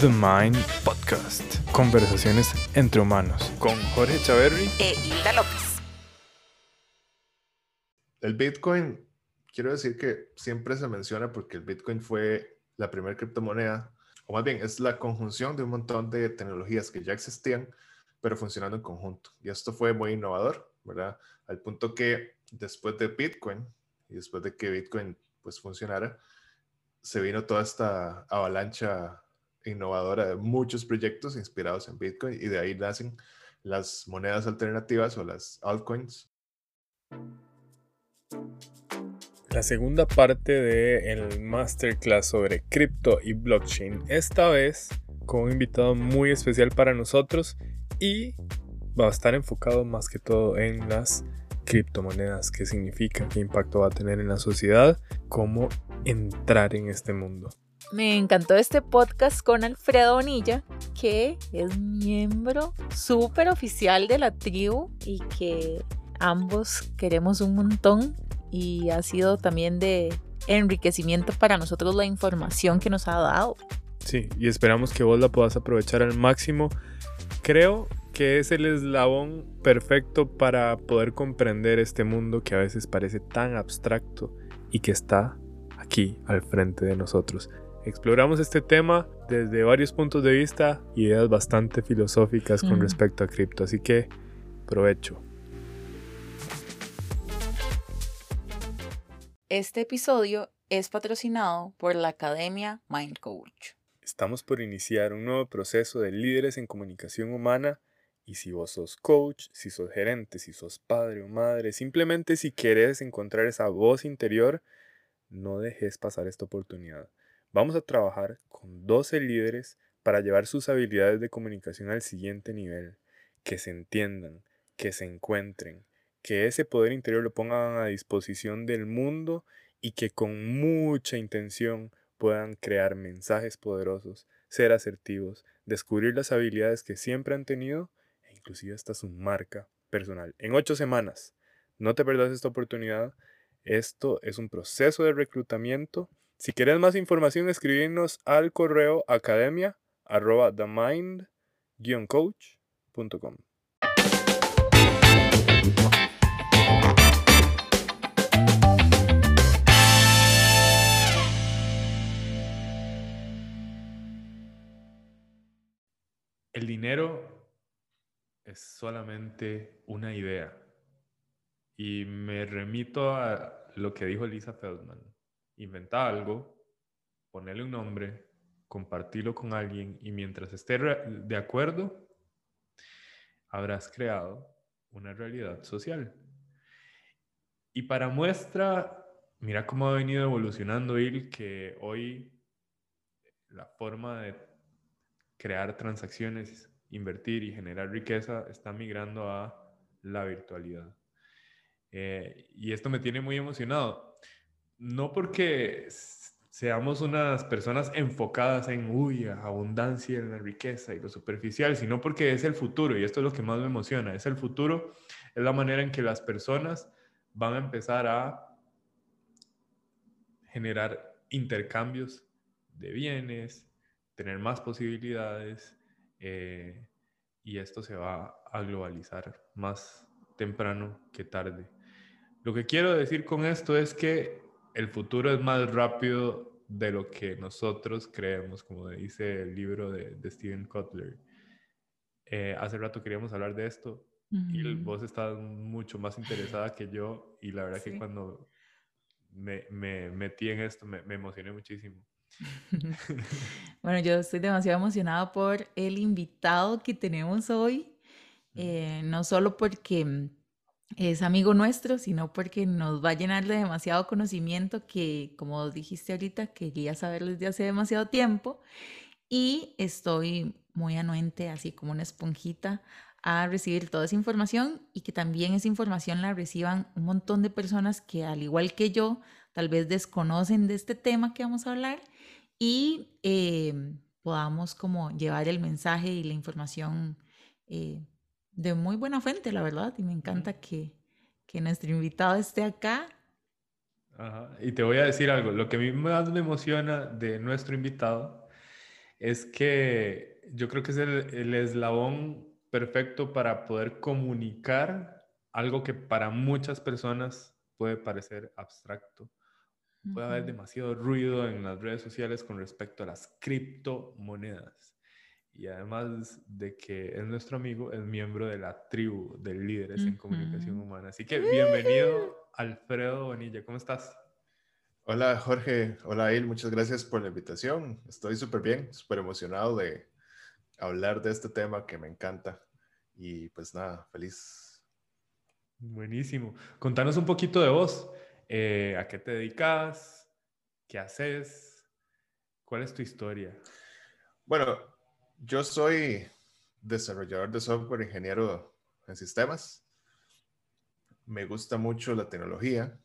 The Mind Podcast. Conversaciones entre humanos con Jorge Chaverri e Hilda López. El Bitcoin, quiero decir que siempre se menciona porque el Bitcoin fue la primera criptomoneda, o más bien es la conjunción de un montón de tecnologías que ya existían, pero funcionando en conjunto. Y esto fue muy innovador, ¿verdad? Al punto que después de Bitcoin y después de que Bitcoin pues funcionara, se vino toda esta avalancha innovadora de muchos proyectos inspirados en Bitcoin y de ahí nacen las monedas alternativas o las altcoins. La segunda parte del masterclass sobre cripto y blockchain, esta vez con un invitado muy especial para nosotros y va a estar enfocado más que todo en las criptomonedas, qué significa, qué impacto va a tener en la sociedad, cómo entrar en este mundo. Me encantó este podcast con Alfredo Bonilla, que es miembro súper oficial de la tribu y que ambos queremos un montón y ha sido también de enriquecimiento para nosotros la información que nos ha dado. Sí, y esperamos que vos la puedas aprovechar al máximo. Creo que es el eslabón perfecto para poder comprender este mundo que a veces parece tan abstracto y que está aquí al frente de nosotros. Exploramos este tema desde varios puntos de vista, ideas bastante filosóficas con respecto a cripto, así que provecho. Este episodio es patrocinado por la Academia Mind Coach. Estamos por iniciar un nuevo proceso de líderes en comunicación humana y si vos sos coach, si sos gerente, si sos padre o madre, simplemente si querés encontrar esa voz interior, no dejes pasar esta oportunidad. Vamos a trabajar con 12 líderes para llevar sus habilidades de comunicación al siguiente nivel, que se entiendan, que se encuentren, que ese poder interior lo pongan a disposición del mundo y que con mucha intención puedan crear mensajes poderosos, ser asertivos, descubrir las habilidades que siempre han tenido inclusive hasta su marca personal. En ocho semanas. No te perdas esta oportunidad. Esto es un proceso de reclutamiento. Si quieres más información, escribirnos al correo academia arroba. El dinero es solamente una idea. Y me remito a lo que dijo Lisa Feldman. Inventa algo, ponerle un nombre, compartirlo con alguien y mientras esté de acuerdo, habrás creado una realidad social. Y para muestra, mira cómo ha venido evolucionando il que hoy la forma de crear transacciones invertir y generar riqueza está migrando a la virtualidad. Eh, y esto me tiene muy emocionado. No porque seamos unas personas enfocadas en, uy, abundancia, en la riqueza y lo superficial, sino porque es el futuro y esto es lo que más me emociona. Es el futuro, es la manera en que las personas van a empezar a generar intercambios de bienes, tener más posibilidades, eh, y esto se va a globalizar más temprano que tarde. Lo que quiero decir con esto es que el futuro es más rápido de lo que nosotros creemos, como dice el libro de, de Steven Kotler. Eh, hace rato queríamos hablar de esto y vos estás mucho más interesada que yo y la verdad que cuando me, me, metí en esto me, me emocioné muchísimo. bueno, yo estoy demasiado emocionada por el invitado que tenemos hoy, eh, no solo porque es amigo nuestro, sino porque nos va a llenar de demasiado conocimiento que, como dijiste ahorita, quería saber desde hace demasiado tiempo. Y estoy muy anuente, así como una esponjita, a recibir toda esa información y que también esa información la reciban un montón de personas que, al igual que yo, tal vez desconocen de este tema que vamos a hablar y em, podamos como llevar el mensaje y la información eh, de muy buena fuente, la verdad. Y me encanta que, que nuestro invitado esté acá. Y te voy a decir algo, lo que a mí más me emociona de nuestro invitado es que yo creo que es el, eslabón perfecto para poder comunicar algo que para muchas personas puede parecer abstracto. Puede haber demasiado ruido en las redes sociales con respecto a las criptomonedas. Y además de que es nuestro amigo, es miembro de la tribu de líderes en comunicación humana. Así que bienvenido, Alfredo Bonilla. ¿Cómo estás? Hola Jorge, hola Il, muchas gracias por la invitación. Estoy súper bien, súper emocionado de hablar de este tema que me encanta. Y pues nada, feliz. Buenísimo. Contanos un poquito de vos. Eh, ¿A qué te dedicas? ¿Qué haces? ¿Cuál es tu historia? Bueno, yo soy desarrollador de software, ingeniero en sistemas. Me gusta mucho la tecnología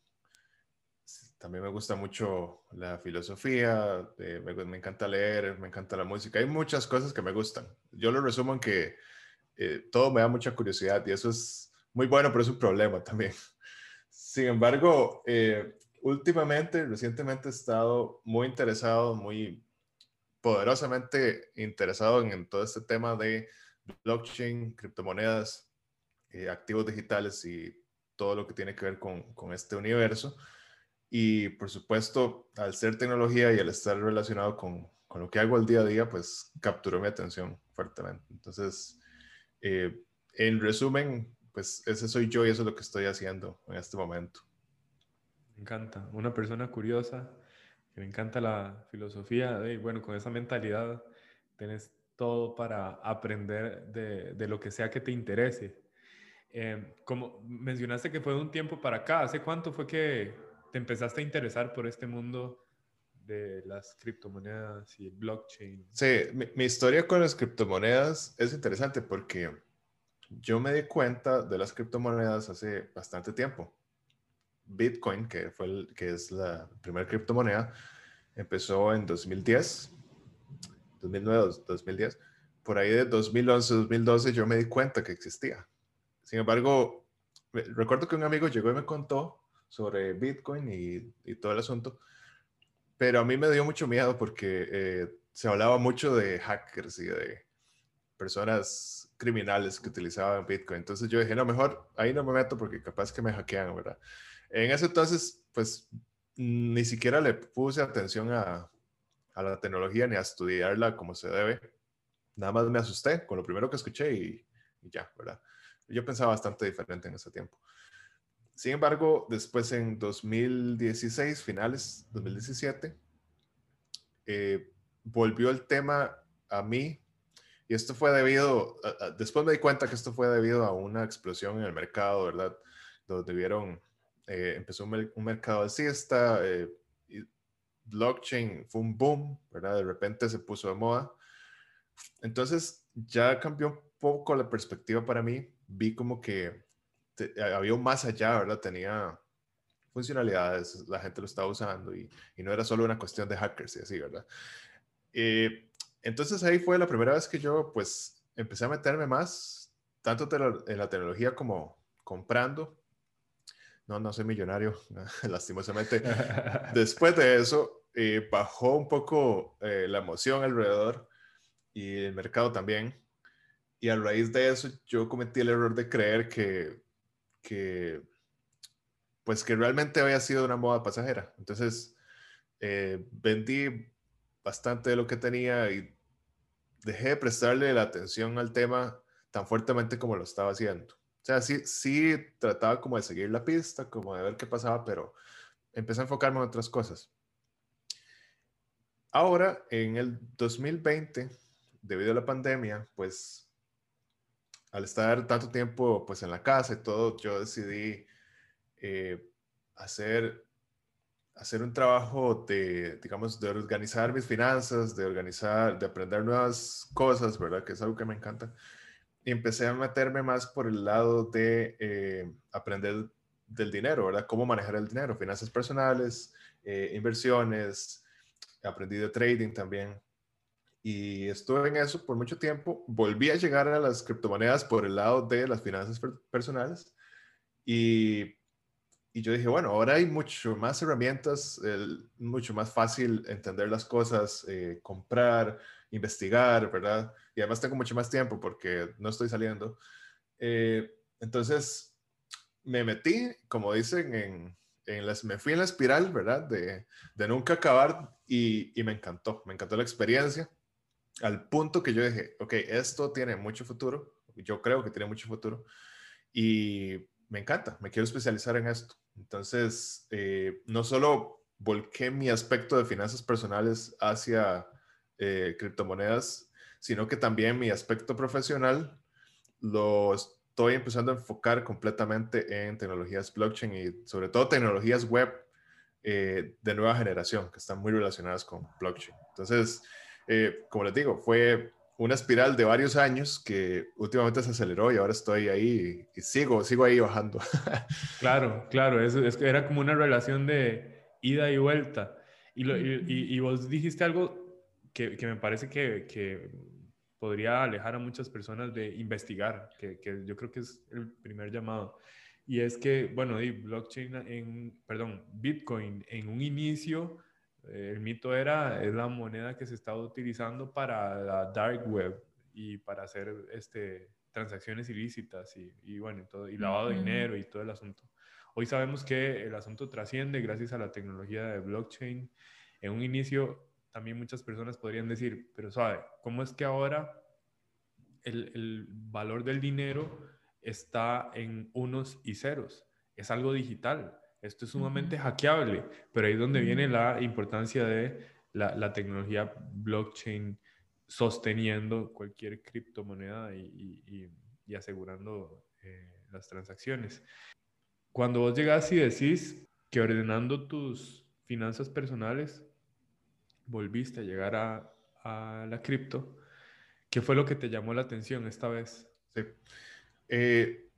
también me gusta mucho la filosofía, eh, me, encanta leer, me encanta la música. Hay muchas cosas que me gustan. Yo lo resumo en que eh, todo me da mucha curiosidad y eso es muy bueno, pero es un problema también. Sin embargo, eh, últimamente, recientemente he estado muy interesado, muy poderosamente interesado en, todo este tema de blockchain, criptomonedas, activos digitales y todo lo que tiene que ver con, con este universo. Y por supuesto, al ser tecnología y al estar relacionado con, con lo que hago el día a día, pues capturó mi atención fuertemente. Entonces, eh, en resumen, pues ese soy yo y eso es lo que estoy haciendo en este momento. Me encanta. Una persona curiosa, que me encanta la filosofía, y bueno, con esa mentalidad tienes todo para aprender de, de lo que sea que te interese. Eh, como mencionaste que fue un tiempo para acá, ¿hace cuánto fue que te empezaste a interesar por este mundo de las criptomonedas y el blockchain? Sí, mi, historia con las criptomonedas es interesante porque yo me di cuenta de las criptomonedas hace bastante tiempo. Bitcoin, que, fue el, que es la primera criptomoneda, empezó en 2010, 2009, 2010. Por ahí de 2011, 2012 yo me di cuenta que existía. Sin embargo, recuerdo que un amigo llegó y me contó sobre Bitcoin y, todo el asunto. Pero a mí me dio mucho miedo porque eh, se hablaba mucho de hackers y de personas criminales que utilizaban Bitcoin. Entonces yo dije, no, mejor ahí no me meto porque capaz que me hackean, ¿verdad? En ese entonces, pues ni siquiera le puse atención a, a la tecnología ni a estudiarla como se debe. Nada más me asusté con lo primero que escuché y, y ya, ¿verdad? Yo pensaba bastante diferente en ese tiempo. Sin embargo, después en 2016, finales 2017, eh, volvió el tema a mí y esto fue debido, después me di cuenta que esto fue debido a una explosión en el mercado, ¿verdad? Donde vieron, eh, empezó un, mercado alcista, eh, y blockchain fue un boom, ¿verdad? De repente se puso de moda. Entonces ya cambió un poco la perspectiva para mí. Vi como que había un más allá, ¿verdad? Tenía funcionalidades, la gente lo estaba usando y, y no era solo una cuestión de hackers y así, ¿verdad? Eh, entonces ahí fue la primera vez que yo pues empecé a meterme más, tanto en la tecnología como comprando. No, no soy millonario, lastimosamente. Después de eso, eh, bajó un poco eh, la emoción alrededor y el mercado también. Y a raíz de eso, yo cometí el error de creer que que, pues que realmente había sido una moda pasajera. Entonces, eh, vendí bastante de lo que tenía y dejé de prestarle la atención al tema tan fuertemente como lo estaba haciendo. O sea, sí, sí trataba como de seguir la pista, como de ver qué pasaba, pero empecé a enfocarme en otras cosas. Ahora, en el 2020, debido a la pandemia, pues al estar tanto tiempo pues en la casa y todo, yo decidí eh, hacer, hacer un trabajo de, digamos, de organizar mis finanzas, de organizar, de aprender nuevas cosas, ¿verdad? Que es algo que me encanta. Y empecé a meterme más por el lado de eh, aprender del dinero, ¿verdad? Cómo manejar el dinero, finanzas personales, eh, inversiones, aprendí de trading también y estuve en eso por mucho tiempo. Volví a llegar a las criptomonedas por el lado de las finanzas personales y y yo dije, bueno, ahora hay mucho más herramientas, mucho más fácil entender las cosas, eh, comprar, investigar, ¿verdad? Y además tengo mucho más tiempo porque no estoy saliendo. Eh, entonces, me metí, como dicen, en, en las, me fui en la espiral, ¿verdad? De, de nunca acabar y, y, me encantó, me encantó la experiencia, al punto que yo dije, ok, esto tiene mucho futuro, yo creo que tiene mucho futuro y me encanta, me quiero especializar en esto. Entonces, eh, no solo volqué mi aspecto de finanzas personales hacia eh, criptomonedas, sino que también mi aspecto profesional lo estoy empezando a enfocar completamente en tecnologías blockchain y sobre todo tecnologías web eh, de nueva generación que están muy relacionadas con blockchain. Entonces, como les digo, fue una espiral de varios años que últimamente se aceleró y ahora estoy ahí y, sigo, sigo ahí bajando. claro, claro, es, es, era como una relación de ida y vuelta. Y, y, y vos dijiste algo que, que me parece que, que, podría alejar a muchas personas de investigar, que, que, yo creo que es el primer llamado. Y es que, bueno, blockchain en, perdón, Bitcoin en un inicio el mito era, es la moneda que se estaba utilizando para la dark web y para hacer este, transacciones ilícitas y, y bueno, todo, y lavado de dinero y todo el asunto. Hoy sabemos que el asunto trasciende gracias a la tecnología de blockchain. En un inicio, también muchas personas podrían decir, pero sabe, ¿cómo es que ahora el, el valor del dinero está en unos y ceros? Es algo digital esto es sumamente hackeable, pero ahí es donde viene la importancia de la, tecnología blockchain sosteniendo cualquier criptomoneda y, asegurando eh, las transacciones. Cuando vos llegas y decís que ordenando tus finanzas personales volviste a llegar a, a la cripto, ¿qué fue lo que te llamó la atención esta vez? Sí. Eh,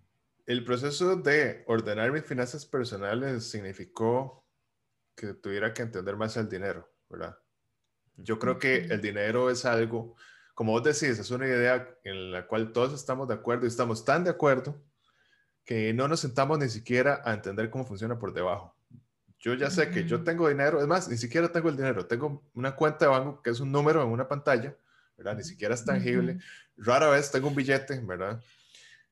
el proceso de ordenar mis finanzas personales significó que tuviera que entender más el dinero, ¿verdad? Yo creo que el dinero es algo, como vos decís, es una idea en la cual todos estamos de acuerdo y estamos tan de acuerdo que no nos sentamos ni siquiera a entender cómo funciona por debajo. Yo ya sé que yo tengo dinero, es más, ni siquiera tengo el dinero, tengo una cuenta de banco que es un número en una pantalla, ¿verdad? Ni siquiera es tangible. Rara vez tengo un billete, ¿verdad?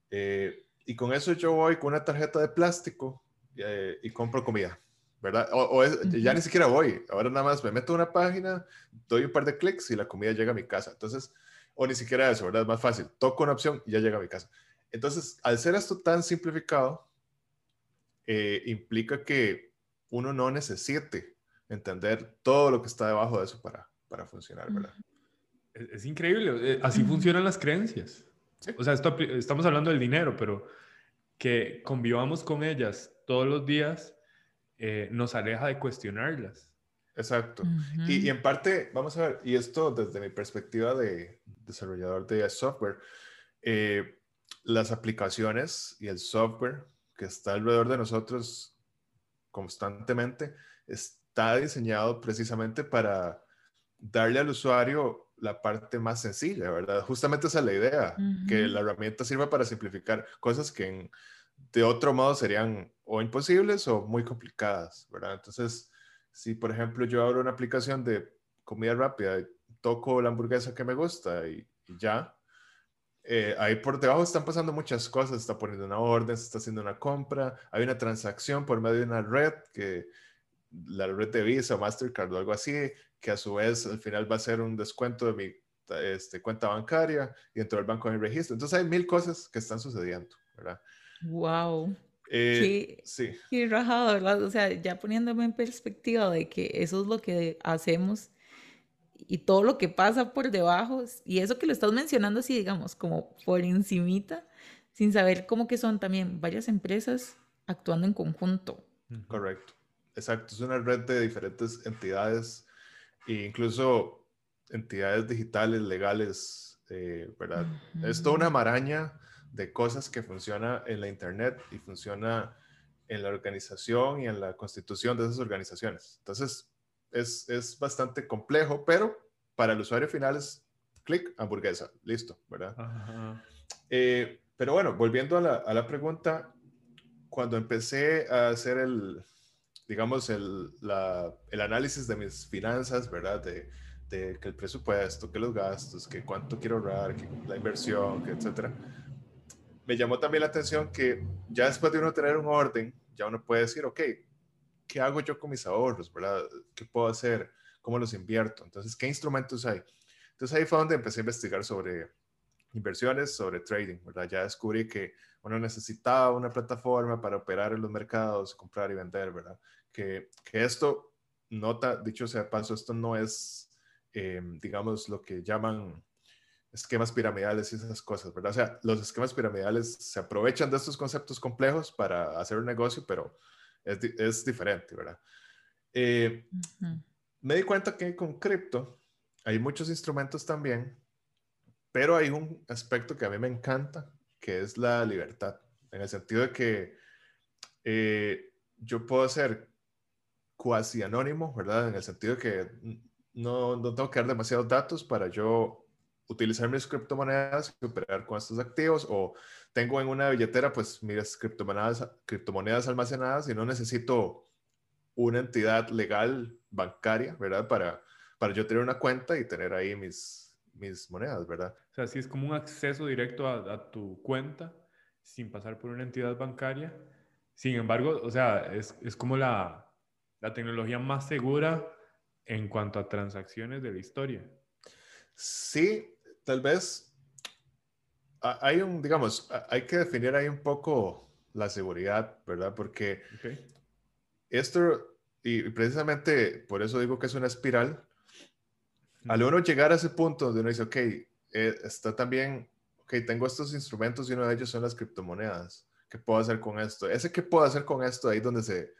Eh, y con eso yo voy con una tarjeta de plástico eh, y compro comida, ¿verdad? O, ya ni siquiera voy, ahora nada más me meto a una página, doy un par de clics y la comida llega a mi casa. Entonces, o ni siquiera eso, ¿verdad? Es más fácil, toco una opción y ya llega a mi casa. Entonces, al ser esto tan simplificado, eh, implica que uno no necesite entender todo lo que está debajo de eso para, para funcionar, ¿verdad? Es, increíble, eh, así funcionan las creencias. O sea, esto, estamos hablando del dinero, pero que convivamos con ellas todos los días eh, nos aleja de cuestionarlas. Exacto. y, en parte, vamos a ver, y esto desde mi perspectiva de desarrollador de software, eh, las aplicaciones y el software que está alrededor de nosotros constantemente está diseñado precisamente para darle al usuario la parte más sencilla, ¿verdad? Justamente esa es la idea, que la herramienta sirva para simplificar cosas que de otro modo serían o imposibles o muy complicadas, ¿verdad? Entonces, si por ejemplo yo abro una aplicación de comida rápida, y toco la hamburguesa que me gusta y, ya, eh, ahí por debajo están pasando muchas cosas, está poniendo una orden, se está haciendo una compra, hay una transacción por medio de una red que la red de Visa o Mastercard o algo así, que a su vez al final va a ser un descuento de mi este, cuenta bancaria y dentro del banco hay registro. Entonces hay mil cosas que están sucediendo, ¿verdad? Wow. Eh, qué, sí. Qué rajado, ¿verdad? O sea, ya poniéndome en perspectiva de que eso es lo que hacemos y todo lo que pasa por debajo, y eso que lo estás mencionando así, digamos, como por encimita, sin saber cómo que son también varias empresas actuando en conjunto. Correcto. Exacto, es una red de diferentes entidades e incluso entidades digitales, legales, eh, ¿verdad? Es toda una maraña de cosas que funciona en la Internet y funciona en la organización y en la constitución de esas organizaciones. Entonces, es, es bastante complejo, pero para el usuario final es clic, hamburguesa, listo, ¿verdad? Eh, pero bueno, volviendo a la, a la pregunta, cuando empecé a hacer el, digamos, el, el análisis de mis finanzas, ¿verdad? De, de, que el presupuesto, que los gastos, que cuánto quiero ahorrar, que la inversión, que etcétera. Me llamó también la atención que ya después de uno tener un orden, ya uno puede decir, ok, ¿qué hago yo con mis ahorros, verdad? ¿Qué puedo hacer? ¿Cómo los invierto? Entonces, ¿qué instrumentos hay? Entonces ahí fue donde empecé a investigar sobre inversiones, sobre trading, ¿verdad? Ya descubrí que uno necesitaba una plataforma para operar en los mercados, comprar y vender, ¿verdad? Que, que esto, nota, dicho sea paso, esto no es, em, digamos, lo que llaman esquemas piramidales y esas cosas, ¿verdad? O sea, los esquemas piramidales se aprovechan de estos conceptos complejos para hacer un negocio, pero es, es diferente, ¿verdad? Eh, me di cuenta que con cripto hay muchos instrumentos también, pero hay un aspecto que a mí me encanta, que es la libertad, en el sentido de que eh, yo puedo ser cuasi anónimo, ¿verdad? En el sentido de que no, no tengo que dar demasiados datos para yo utilizar mis criptomonedas y operar con estos activos o tengo en una billetera pues mis criptomonedas, criptomonedas almacenadas y no necesito una entidad legal bancaria, ¿verdad? Para, para yo tener una cuenta y tener ahí mis, mis monedas, ¿verdad? O sea, sí es como un acceso directo a, tu cuenta sin pasar por una entidad bancaria. Sin embargo, o sea, es, es como la, la tecnología más segura en cuanto a transacciones de la historia. Sí, tal vez hay un, digamos, hay que definir ahí un poco la seguridad, ¿verdad? Porque esto, y precisamente por eso digo que es una espiral, al uno llegar a ese punto donde uno dice, ok, eh, está también, ok, tengo estos instrumentos y uno de ellos son las criptomonedas. ¿Qué puedo hacer con esto? Ese qué puedo hacer con esto, ahí donde se,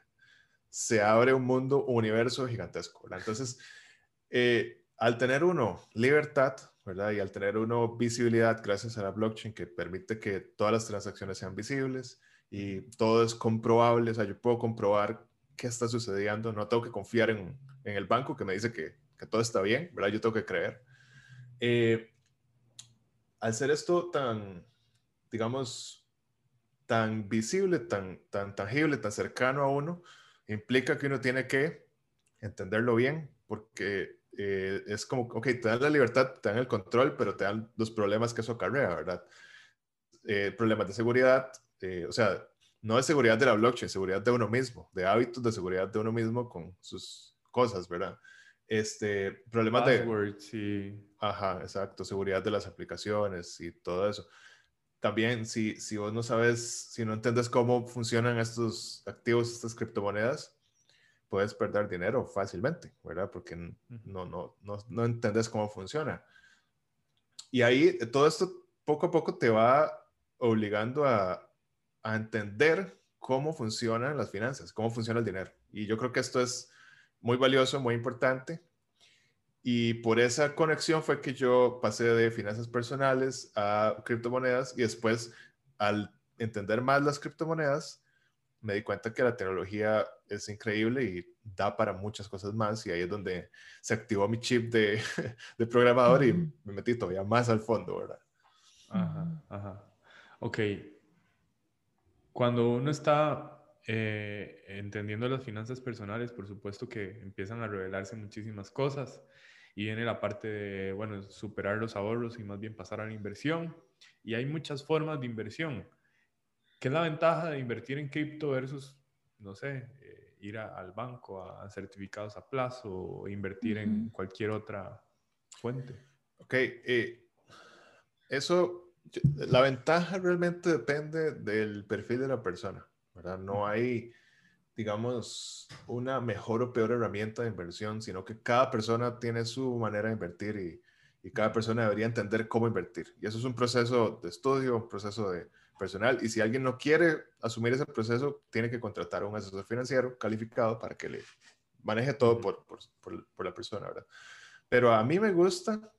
se abre un mundo, un universo gigantesco. Entonces, eh, al tener uno libertad, ¿verdad? Y al tener uno visibilidad gracias a la blockchain que permite que todas las transacciones sean visibles y todo es comprobable, o sea, yo puedo comprobar qué está sucediendo, no tengo que confiar en, en el banco que me dice que, que, todo está bien, ¿verdad? Yo tengo que creer. Eh, al ser esto tan, digamos, tan visible, tan, tan tangible, tan cercano a uno, implica que uno tiene que entenderlo bien, porque eh, es como, ok, te dan la libertad, te dan el control, pero te dan los problemas que eso acarrea, ¿verdad? Eh, problemas de seguridad, eh, o sea, no de seguridad de la blockchain, seguridad de uno mismo, de hábitos de seguridad de uno mismo con sus cosas, ¿verdad? Este, problemas de... Sí. Ajá, exacto, seguridad de las aplicaciones y todo eso. También, si, si vos no sabes, si no entiendes cómo funcionan estos activos, estas criptomonedas, puedes perder dinero fácilmente, ¿verdad? Porque no, no, no, no entiendes cómo funciona. Y ahí todo esto poco a poco te va obligando a, a entender cómo funcionan las finanzas, cómo funciona el dinero. Y yo creo que esto es muy valioso, muy importante. Y por esa conexión fue que yo pasé de finanzas personales a criptomonedas y después al entender más las criptomonedas, me di cuenta que la tecnología es increíble y da para muchas cosas más y ahí es donde se activó mi chip de, de programador y me metí todavía más al fondo, ¿verdad? Ajá, ajá. Ok. Cuando uno está eh, entendiendo las finanzas personales, por supuesto que empiezan a revelarse muchísimas cosas y viene la parte de, bueno, superar los ahorros y más bien pasar a la inversión. Y hay muchas formas de inversión ¿Qué es la ventaja de invertir en cripto versus, no sé, eh, ir al banco a certificados a plazo o invertir en cualquier otra fuente? Ok, eh, eso, la ventaja realmente depende del perfil de la persona, ¿verdad? No hay, digamos, una mejor o peor herramienta de inversión, sino que cada persona tiene su manera de invertir y, y cada persona debería entender cómo invertir. Y eso es un proceso de estudio, un proceso de personal. Y si alguien no quiere asumir ese proceso, tiene que contratar a un asesor financiero calificado para que le maneje todo por, por, por, la persona, ¿verdad? Pero a mí me gusta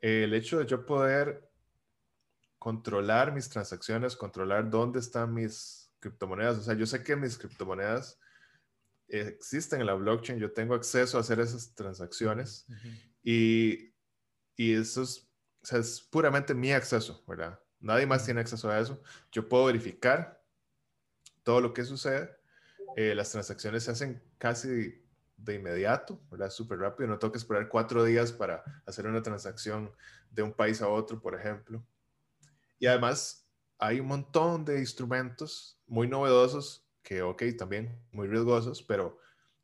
el hecho de yo poder controlar mis transacciones, controlar dónde están mis criptomonedas. O sea, yo sé que mis criptomonedas existen en la blockchain, yo tengo acceso a hacer esas transacciones y, y eso es, o sea, es puramente mi acceso, ¿verdad? Nadie más tiene acceso a eso. Yo puedo verificar todo lo que sucede. Eh, las transacciones se hacen casi de inmediato, ¿verdad? Súper rápido. No tengo que esperar cuatro días para hacer una transacción de un país a otro, por ejemplo. Y además hay un montón de instrumentos muy novedosos que, ok, también muy riesgosos, pero,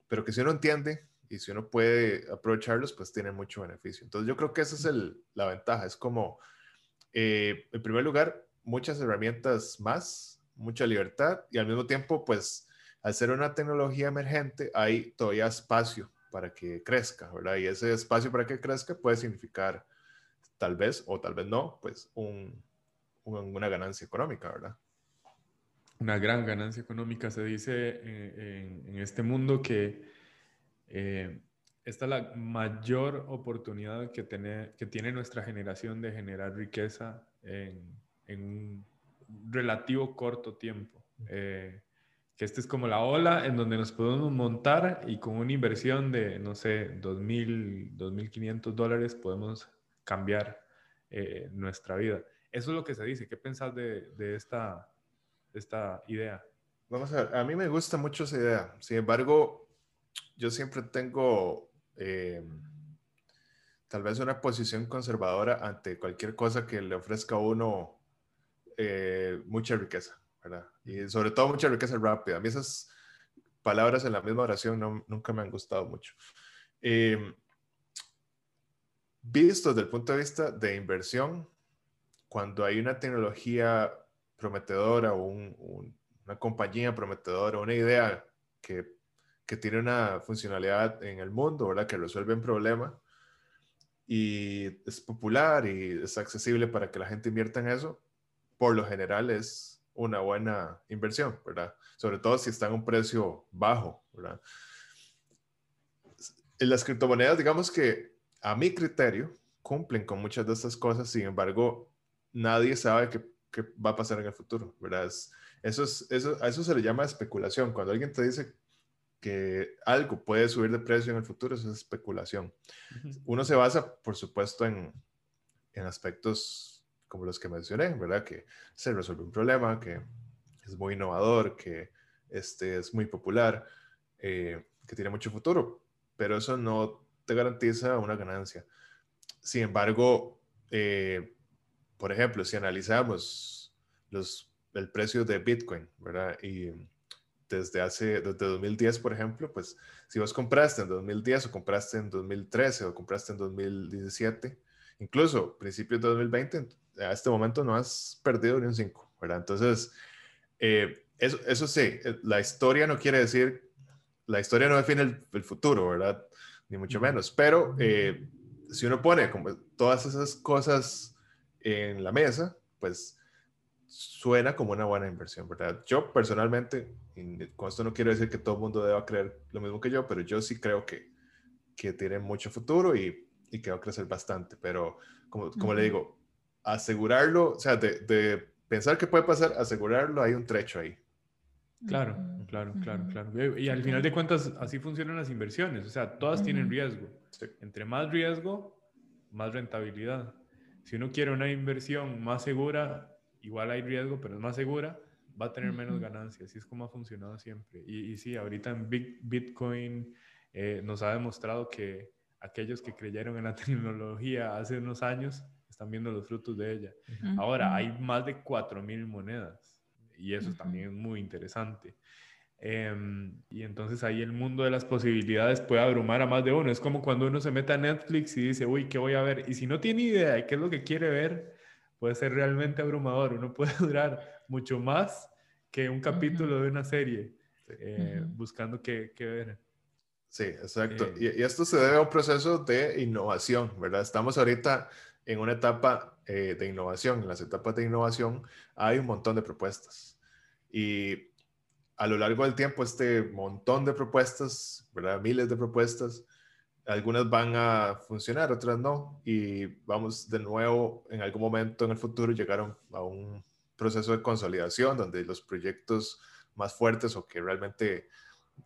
pero que si uno entiende y si uno puede aprovecharlos, pues tiene mucho beneficio. Entonces yo creo que esa es la ventaja. Es como, eh, en primer lugar, muchas herramientas más, mucha libertad y al mismo tiempo, pues al ser una tecnología emergente, hay todavía espacio para que crezca, ¿verdad? Y ese espacio para que crezca puede significar tal vez o tal vez no, pues un, una ganancia económica, ¿verdad? Una gran ganancia económica. Se dice eh, en, este mundo que eh, esta es la mayor oportunidad que tiene, que tiene nuestra generación de generar riqueza en, un relativo corto tiempo. Eh, que esta es como la ola en donde nos podemos montar y con una inversión de, no sé, 2.000, 2.500 dólares podemos cambiar eh, nuestra vida. Eso es lo que se dice. ¿Qué pensás de, de esta, esta idea? Vamos a ver, a mí me gusta mucho esa idea. Sin embargo, yo siempre tengo eh, tal vez una posición conservadora ante cualquier cosa que le ofrezca a uno eh, mucha riqueza. Y sobre todo mucha riqueza rápida. A mí esas palabras en la misma oración nunca me han gustado mucho. Eh, visto desde el punto de vista de inversión, cuando hay una tecnología prometedora o una compañía prometedora, una idea que, que, tiene una funcionalidad en el mundo, ¿verdad? Que resuelve un problema y es popular y es accesible para que la gente invierta en eso, por lo general es una buena inversión, ¿verdad? Sobre todo si está en un precio bajo, ¿verdad? Las criptomonedas, digamos que a mi criterio, cumplen con muchas de estas cosas, sin embargo, nadie sabe qué, qué va a pasar en el futuro, ¿verdad? eso es, eso, a eso se le llama especulación. Cuando alguien te dice que algo puede subir de precio en el futuro, eso es especulación. Uno se basa, por supuesto, en, en aspectos como los que mencioné, ¿verdad? Que se resuelve un problema, que es muy innovador, que este, es muy popular, eh, que tiene mucho futuro, pero eso no te garantiza una ganancia. Sin embargo, eh, por ejemplo, si analizamos los, el precio de Bitcoin, ¿verdad? Y desde hace, desde 2010, por ejemplo, pues si vos compraste en 2010 o compraste en 2013 o compraste en 2017, incluso principios de 2020, a este momento no has perdido ni un 5, ¿verdad? Entonces, eh, eso, eso sí, eh, la historia no quiere decir, la historia no define el, futuro, ¿verdad? Ni mucho menos, pero eh, si uno pone como todas esas cosas en la mesa, pues suena como una buena inversión, ¿verdad? Yo personalmente, con esto no quiero decir que todo el mundo deba creer lo mismo que yo, pero yo sí creo que, que tiene mucho futuro y, y que va a crecer bastante, pero como, como le digo, asegurarlo, o sea, de, pensar que puede pasar, asegurarlo, hay un trecho ahí. Claro, claro, claro, claro. Y al final de cuentas, así funcionan las inversiones. O sea, todas tienen riesgo. Entre más riesgo, más rentabilidad. Si uno quiere una inversión más segura, igual hay riesgo, pero es más segura, va a tener menos ganancias. Así es como ha funcionado siempre. Y, y sí, ahorita en Bitcoin eh, nos ha demostrado que aquellos que creyeron en la tecnología hace unos años están viendo los frutos de ella. Ahora, hay más de 4.000 monedas y eso también es muy interesante. Em, y entonces ahí el mundo de las posibilidades puede abrumar a más de uno. Es como cuando uno se mete a Netflix y dice, uy, ¿qué voy a ver? Y si no tiene idea de qué es lo que quiere ver, puede ser realmente abrumador. Uno puede durar mucho más que un capítulo de una serie eh, buscando qué, qué, ver. Sí, exacto. Eh, y, y, esto se debe a un proceso de innovación, ¿verdad? Estamos ahorita en una etapa eh, de innovación. En las etapas de innovación hay un montón de propuestas. Y a lo largo del tiempo, este montón de propuestas, ¿verdad? Miles de propuestas, algunas van a funcionar, otras no. Y vamos de nuevo, en algún momento en el futuro, llegaron a un proceso de consolidación donde los proyectos más fuertes o que realmente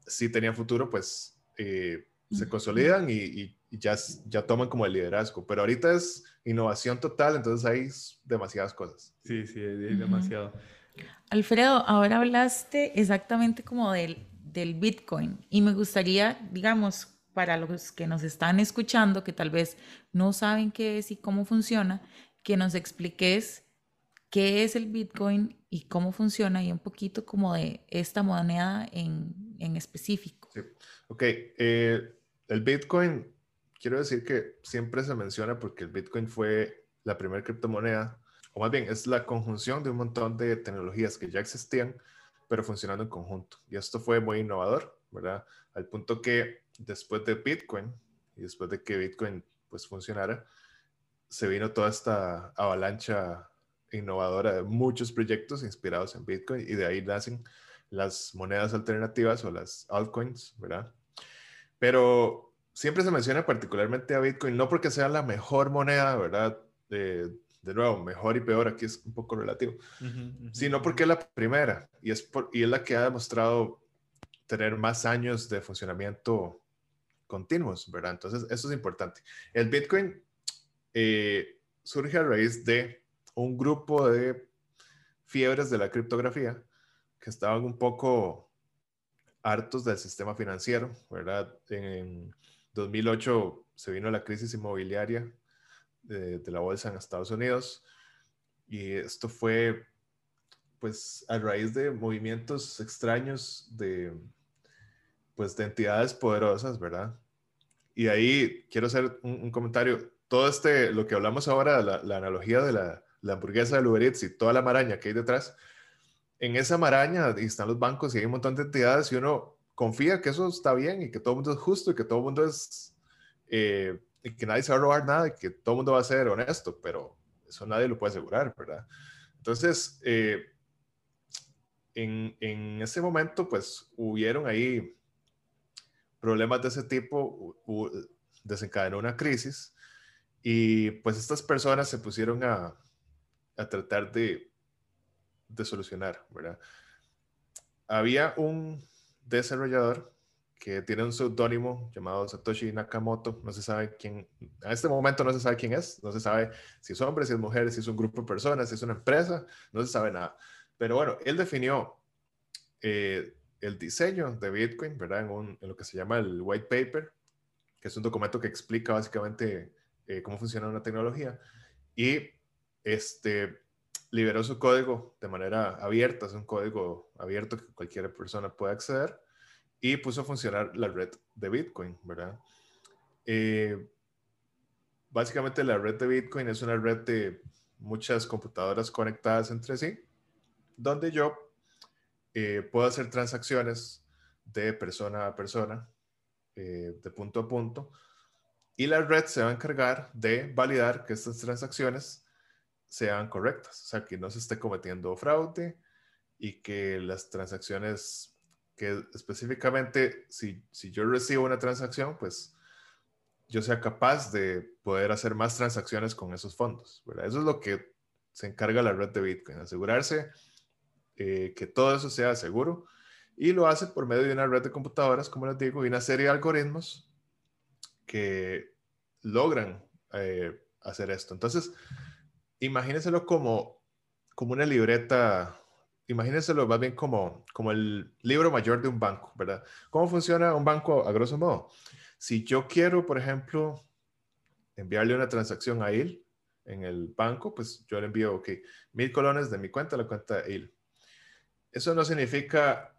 sí tenían futuro, pues eh, se consolidan y, ya, ya toman como el liderazgo. Pero ahorita es innovación total, entonces hay demasiadas cosas. Sí, sí, hay demasiado. Alfredo, ahora hablaste exactamente como del, del Bitcoin y me gustaría, digamos, para los que nos están escuchando, que tal vez no saben qué es y cómo funciona, que nos expliques qué es el Bitcoin y cómo funciona y un poquito como de esta moneda en, en específico. Sí. Ok, eh, el Bitcoin, quiero decir que siempre se menciona porque el Bitcoin fue la primera criptomoneda, o más bien es la conjunción de un montón de tecnologías que ya existían, pero funcionando en conjunto. Y esto fue muy innovador, ¿verdad? Al punto que después de Bitcoin y después de que Bitcoin pues funcionara, se vino toda esta avalancha innovadora de muchos proyectos inspirados en Bitcoin y de ahí nacen las monedas alternativas o las altcoins, ¿verdad? Pero siempre se menciona particularmente a Bitcoin, no porque sea la mejor moneda, ¿verdad? de nuevo, mejor y peor, aquí es un poco relativo, sino porque es la primera y es, por, y es la que ha demostrado tener más años de funcionamiento continuos, ¿verdad? Entonces, eso es importante. El Bitcoin eh, surge a raíz de un grupo de fiebres de la criptografía que estaban un poco hartos del sistema financiero, ¿verdad? En 2008 se vino la crisis inmobiliaria de, de, la bolsa en Estados Unidos y esto fue pues a raíz de movimientos extraños de pues de entidades poderosas, ¿verdad? Y ahí quiero hacer un, comentario. Todo este, lo que hablamos ahora, la, la analogía de la, la, hamburguesa de Uber Eats y toda la maraña que hay detrás, en esa maraña están los bancos y hay un montón de entidades y uno confía que eso está bien y que todo el mundo es justo y que todo el mundo es, eh, y que nadie se va a robar nada y que todo el mundo va a ser honesto, pero eso nadie lo puede asegurar, ¿verdad? Entonces, eh, en, ese momento, pues hubieron ahí problemas de ese tipo desencadenó una crisis y pues estas personas se pusieron a, a tratar de, de solucionar, ¿verdad? Había un desarrollador que tiene un seudónimo llamado Satoshi Nakamoto, no se sabe quién, a este momento no se sabe quién es, no se sabe si es hombre, si es mujer, si es un grupo de personas, si es una empresa, no se sabe nada. Pero bueno, él definió eh, el diseño de Bitcoin, ¿verdad? En, lo que se llama el white paper, que es un documento que explica básicamente eh, cómo funciona una tecnología, y este, liberó su código de manera abierta, es un código abierto que cualquier persona puede acceder, y puso a funcionar la red de Bitcoin, ¿verdad? Eh, básicamente la red de Bitcoin es una red de muchas computadoras conectadas entre sí, donde yo eh, puedo hacer transacciones de persona a persona, eh, de punto a punto, y la red se va a encargar de validar que estas transacciones sean correctas, o sea, que no se esté cometiendo fraude y que las transacciones, que específicamente si, si yo recibo una transacción, pues yo sea capaz de poder hacer más transacciones con esos fondos. Eso es lo que se encarga la red de Bitcoin, asegurarse eh, que todo eso sea seguro y lo hace por medio de una red de computadoras, como les digo, y una serie de algoritmos que logran eh, hacer esto. Entonces, imagínenselo como, como una libreta, imagínenselo más bien como, como el libro mayor de un banco, ¿verdad? ¿Cómo funciona un banco a grosso modo? Si yo quiero, por ejemplo, enviarle una transacción a él en el banco, pues yo le envío, ok, mil colones de mi cuenta a la cuenta de él eso no significa,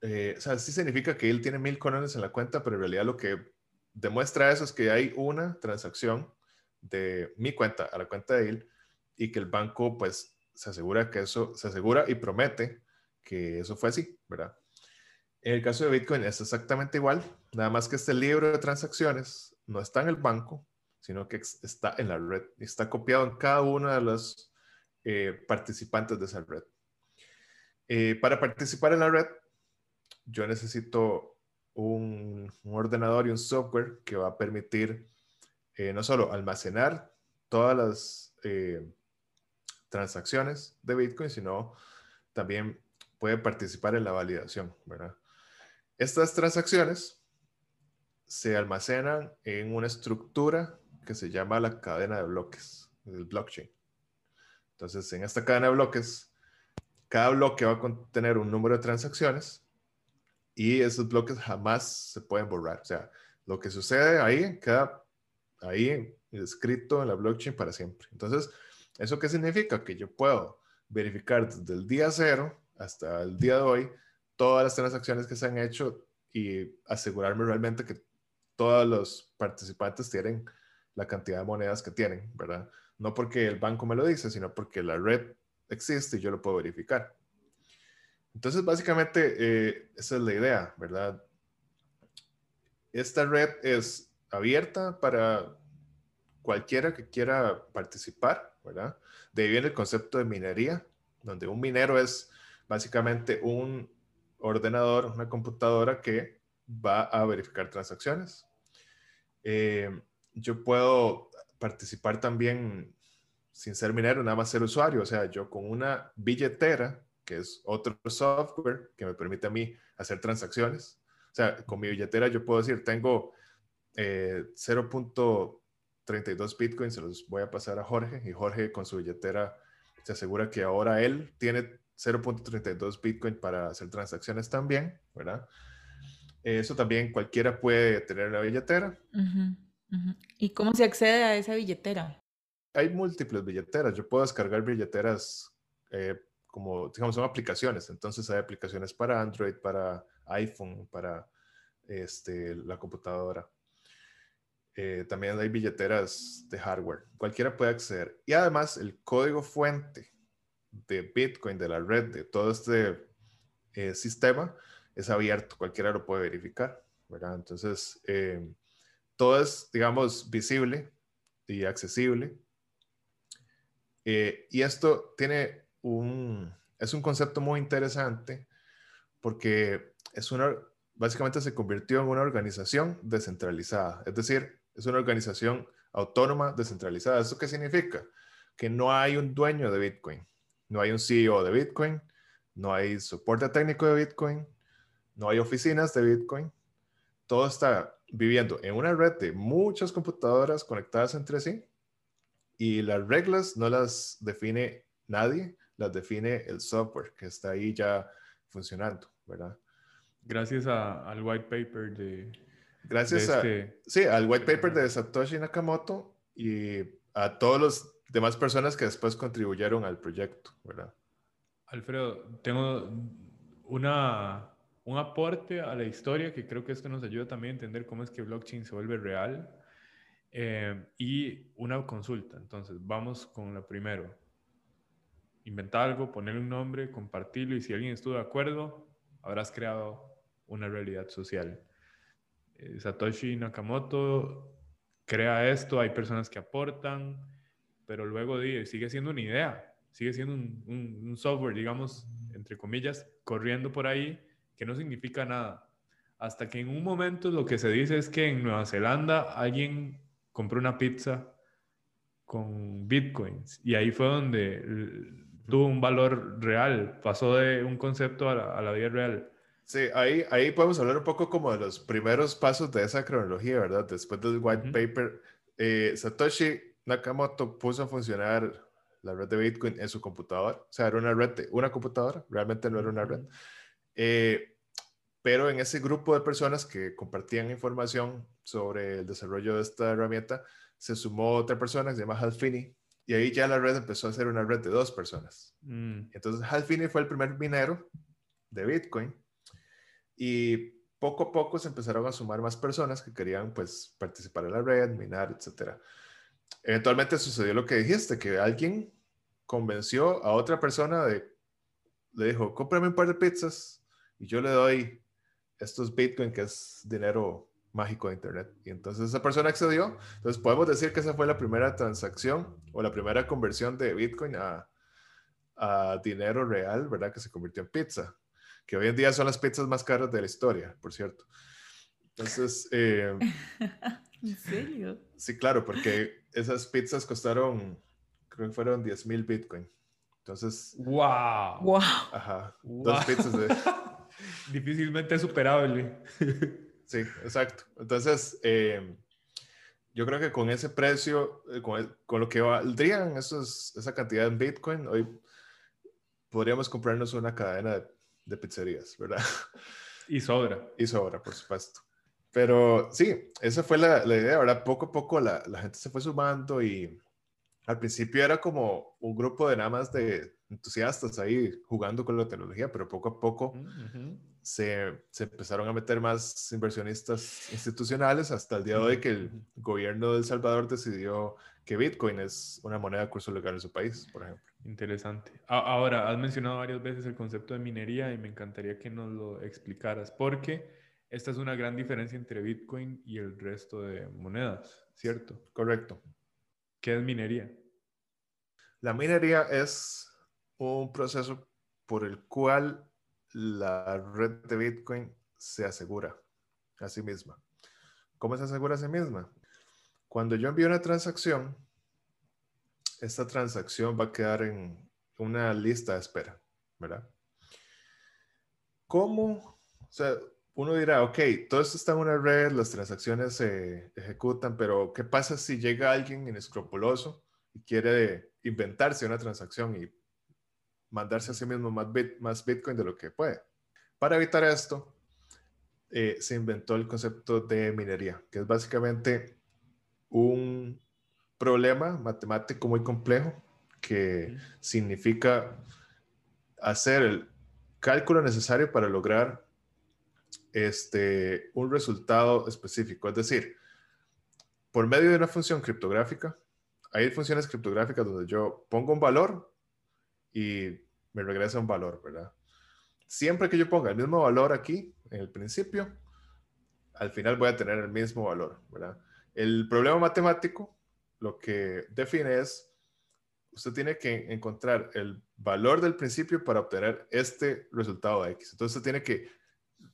eh, o sea, sí significa que él tiene mil colones en la cuenta, pero en realidad lo que demuestra eso es que hay una transacción de mi cuenta a la cuenta de él y que el banco pues se asegura que eso, se asegura y promete que eso fue así, ¿verdad? En el caso de Bitcoin es exactamente igual, nada más que este libro de transacciones no está en el banco, sino que está en la red, está copiado en cada uno de los eh, participantes de esa red. Eh, para participar en la red, yo necesito un, ordenador y un software que va a permitir eh, no solo almacenar todas las eh, transacciones de Bitcoin, sino también puede participar en la validación. Estas transacciones se almacenan en una estructura que se llama la cadena de bloques, del blockchain. Entonces, en esta cadena de bloques cada bloque va a contener un número de transacciones y esos bloques jamás se pueden borrar. O sea, lo que sucede ahí queda ahí escrito en la blockchain para siempre. Entonces, ¿eso qué significa? Que yo puedo verificar desde el día cero hasta el día de hoy todas las transacciones que se han hecho y asegurarme realmente que todos los participantes tienen la cantidad de monedas que tienen, ¿verdad? No porque el banco me lo dice, sino porque la red existe y yo lo puedo verificar. Entonces, básicamente, eh, esa es la idea, ¿verdad? Esta red es abierta para cualquiera que quiera participar, ¿verdad? De ahí viene el concepto de minería, donde un minero es básicamente un ordenador, una computadora que va a verificar transacciones. Eh, yo puedo participar también sin ser minero, nada más ser usuario, o sea, yo con una billetera, que es otro software que me permite a mí hacer transacciones. O sea, con mi billetera yo puedo decir, tengo eh, 0.32 bitcoins, se los voy a pasar a Jorge y Jorge con su billetera se asegura que ahora él tiene 0.32 bitcoin para hacer transacciones también, ¿verdad? Eso también cualquiera puede tener en la billetera. ¿Y cómo se accede a esa billetera? Hay múltiples billeteras. Yo puedo descargar billeteras eh, como, digamos, son aplicaciones. Entonces hay aplicaciones para Android, para iPhone, para este, la computadora. Eh, también hay billeteras de hardware. Cualquiera puede acceder. Y además el código fuente de Bitcoin, de la red, de todo este eh, sistema, es abierto. Cualquiera lo puede verificar. Entonces, todo es, digamos, visible y accesible. Eh, y esto tiene un, es un concepto muy interesante porque es una, básicamente se convirtió en una organización descentralizada, es decir, es una organización autónoma descentralizada. ¿Eso qué significa? Que no hay un dueño de Bitcoin, no hay un CEO de Bitcoin, no hay soporte técnico de Bitcoin, no hay oficinas de Bitcoin, todo está viviendo en una red de muchas computadoras conectadas entre sí y las reglas no las define nadie, las define el software que está ahí ya funcionando, ¿verdad? Gracias al white paper de... Gracias a, este sí, al white paper de Satoshi Nakamoto y a todos los demás personas que después contribuyeron al proyecto, ¿verdad? Alfredo, tengo una un aporte a la historia que creo que esto nos ayuda también a entender cómo es que blockchain se vuelve real eh, y una consulta. Entonces, vamos con la primero. Inventar algo, ponerle un nombre, compartirlo y si alguien estuvo de acuerdo, habrás creado una realidad social. Eh, Satoshi Nakamoto crea esto, hay personas que aportan, pero luego sigue siendo una idea, sigue siendo un software, digamos, entre comillas, corriendo por ahí que no significa nada. Hasta que en un momento lo que se dice es que en Nueva Zelanda alguien compró una pizza con bitcoins y ahí fue donde tuvo un valor real, pasó de un concepto a la, vida real. Sí, ahí, ahí podemos hablar un poco como de los primeros pasos de esa cronología, ¿verdad? Después del white paper, eh, Satoshi Nakamoto puso a funcionar la red de Bitcoin en su computadora. O sea, era una red de una computadora, realmente no era una red. Eh, pero en ese grupo de personas que compartían información sobre el desarrollo de esta herramienta, se sumó otra persona que se llama Hal Finney, y ahí ya la red empezó a ser una red de dos personas. Mm. Entonces, Hal Finney fue el primer minero de Bitcoin, y poco a poco se empezaron a sumar más personas que querían pues participar en la red, minar, etc. Eventualmente sucedió lo que dijiste, que alguien convenció a otra persona de, le dijo, cómprame un par de pizzas y yo le doy estos Bitcoin, que es dinero mágico de Internet. Y entonces esa persona accedió. Entonces podemos decir que esa fue la primera transacción o la primera conversión de Bitcoin a, a dinero real, ¿verdad? Que se convirtió en pizza. Que hoy en día son las pizzas más caras de la historia, por cierto. Entonces... Eh, ¿En serio? Sí, claro, porque esas pizzas costaron, creo que fueron 10 mil Bitcoin. Entonces... ¡Wow! ¡Wow! Ajá. Dos pizzas de... difícilmente superable. sí, exacto. Entonces, eh, yo creo que con ese precio, eh, con, lo que valdrían esos, esa cantidad en Bitcoin, hoy podríamos comprarnos una cadena de, pizzerías, ¿verdad? Y sobra. Y sobra, por supuesto. Pero sí, esa fue la, la idea, ¿verdad? Poco a poco la, la, gente se fue sumando y al principio era como un grupo de nada más de entusiastas ahí jugando con la tecnología, pero poco a poco se, se, empezaron a meter más inversionistas institucionales hasta el día de hoy que el gobierno de El Salvador decidió que Bitcoin es una moneda de curso legal en su país, por ejemplo. Interesante. Ahora, has mencionado varias veces el concepto de minería y me encantaría que nos lo explicaras, porque esta es una gran diferencia entre Bitcoin y el resto de monedas, ¿cierto? Correcto. ¿Qué es minería? La minería es un proceso por el cual la red de Bitcoin se asegura a sí misma. ¿Cómo se asegura a sí misma? Cuando yo envío una transacción, esta transacción va a quedar en una lista de espera, ¿verdad? ¿Cómo? O sea, uno dirá, ok, todo esto está en una red, las transacciones se ejecutan, pero ¿qué pasa si llega alguien inescrupuloso y quiere inventarse una transacción y mandarse a sí mismo más, más Bitcoin de lo que puede. Para evitar esto, eh, se inventó el concepto de minería, que es básicamente un problema matemático muy complejo que significa hacer el cálculo necesario para lograr este, un resultado específico. Es decir, por medio de una función criptográfica, hay funciones criptográficas donde yo pongo un valor y me regresa un valor, ¿verdad? Siempre que yo ponga el mismo valor aquí, en el principio, al final voy a tener el mismo valor, ¿verdad? El problema matemático lo que define es, usted tiene que encontrar el valor del principio para obtener este resultado de X. Entonces usted tiene que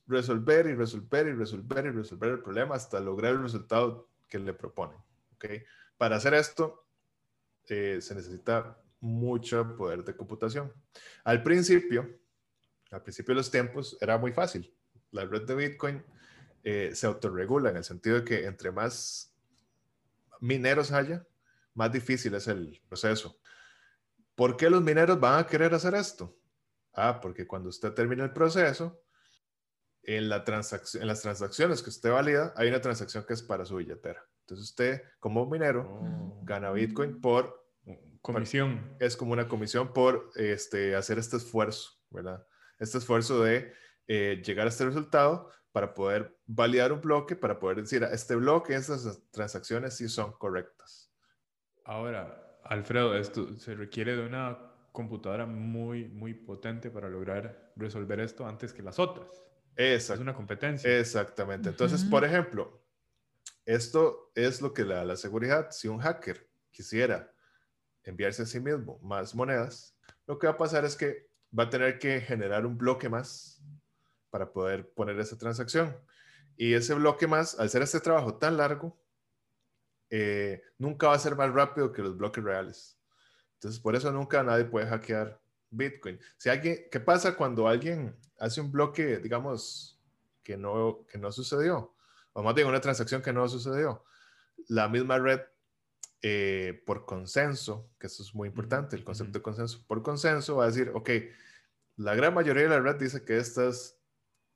resolver y resolver y resolver y resolver el problema hasta lograr el resultado que le proponen. ¿ok? Para hacer esto, eh, se necesita mucho poder de computación. Al principio, al principio de los tiempos, era muy fácil. La red de Bitcoin eh, se autorregula en el sentido de que entre más mineros haya, más difícil es el proceso. ¿Por qué los mineros van a querer hacer esto? Ah, porque cuando usted termina el proceso, en, la en las transacciones que usted valida, hay una transacción que es para su billetera. Entonces usted, como minero, oh. gana Bitcoin por Comisión. Es como una comisión por este, hacer este esfuerzo, ¿verdad? Este esfuerzo de eh, llegar a este resultado para poder validar un bloque, para poder decir, este bloque, estas transacciones sí son correctas. Ahora, Alfredo, esto se requiere de una computadora muy, muy potente para lograr resolver esto antes que las otras. Es una competencia. Exactamente. Entonces, por ejemplo, esto es lo que le da la seguridad. Si un hacker quisiera enviarse a sí mismo más monedas, lo que va a pasar es que va a tener que generar un bloque más para poder poner esa transacción. Y ese bloque más, al ser este trabajo tan largo, eh, nunca va a ser más rápido que los bloques reales. Entonces, por eso nunca nadie puede hackear Bitcoin. Si alguien, ¿Qué pasa cuando alguien hace un bloque, digamos, que no, que no sucedió? O más bien una transacción que no sucedió. La misma red eh, por consenso, que eso es muy importante, el concepto de consenso, por consenso va a decir, ok, la gran mayoría de la red dice que esta es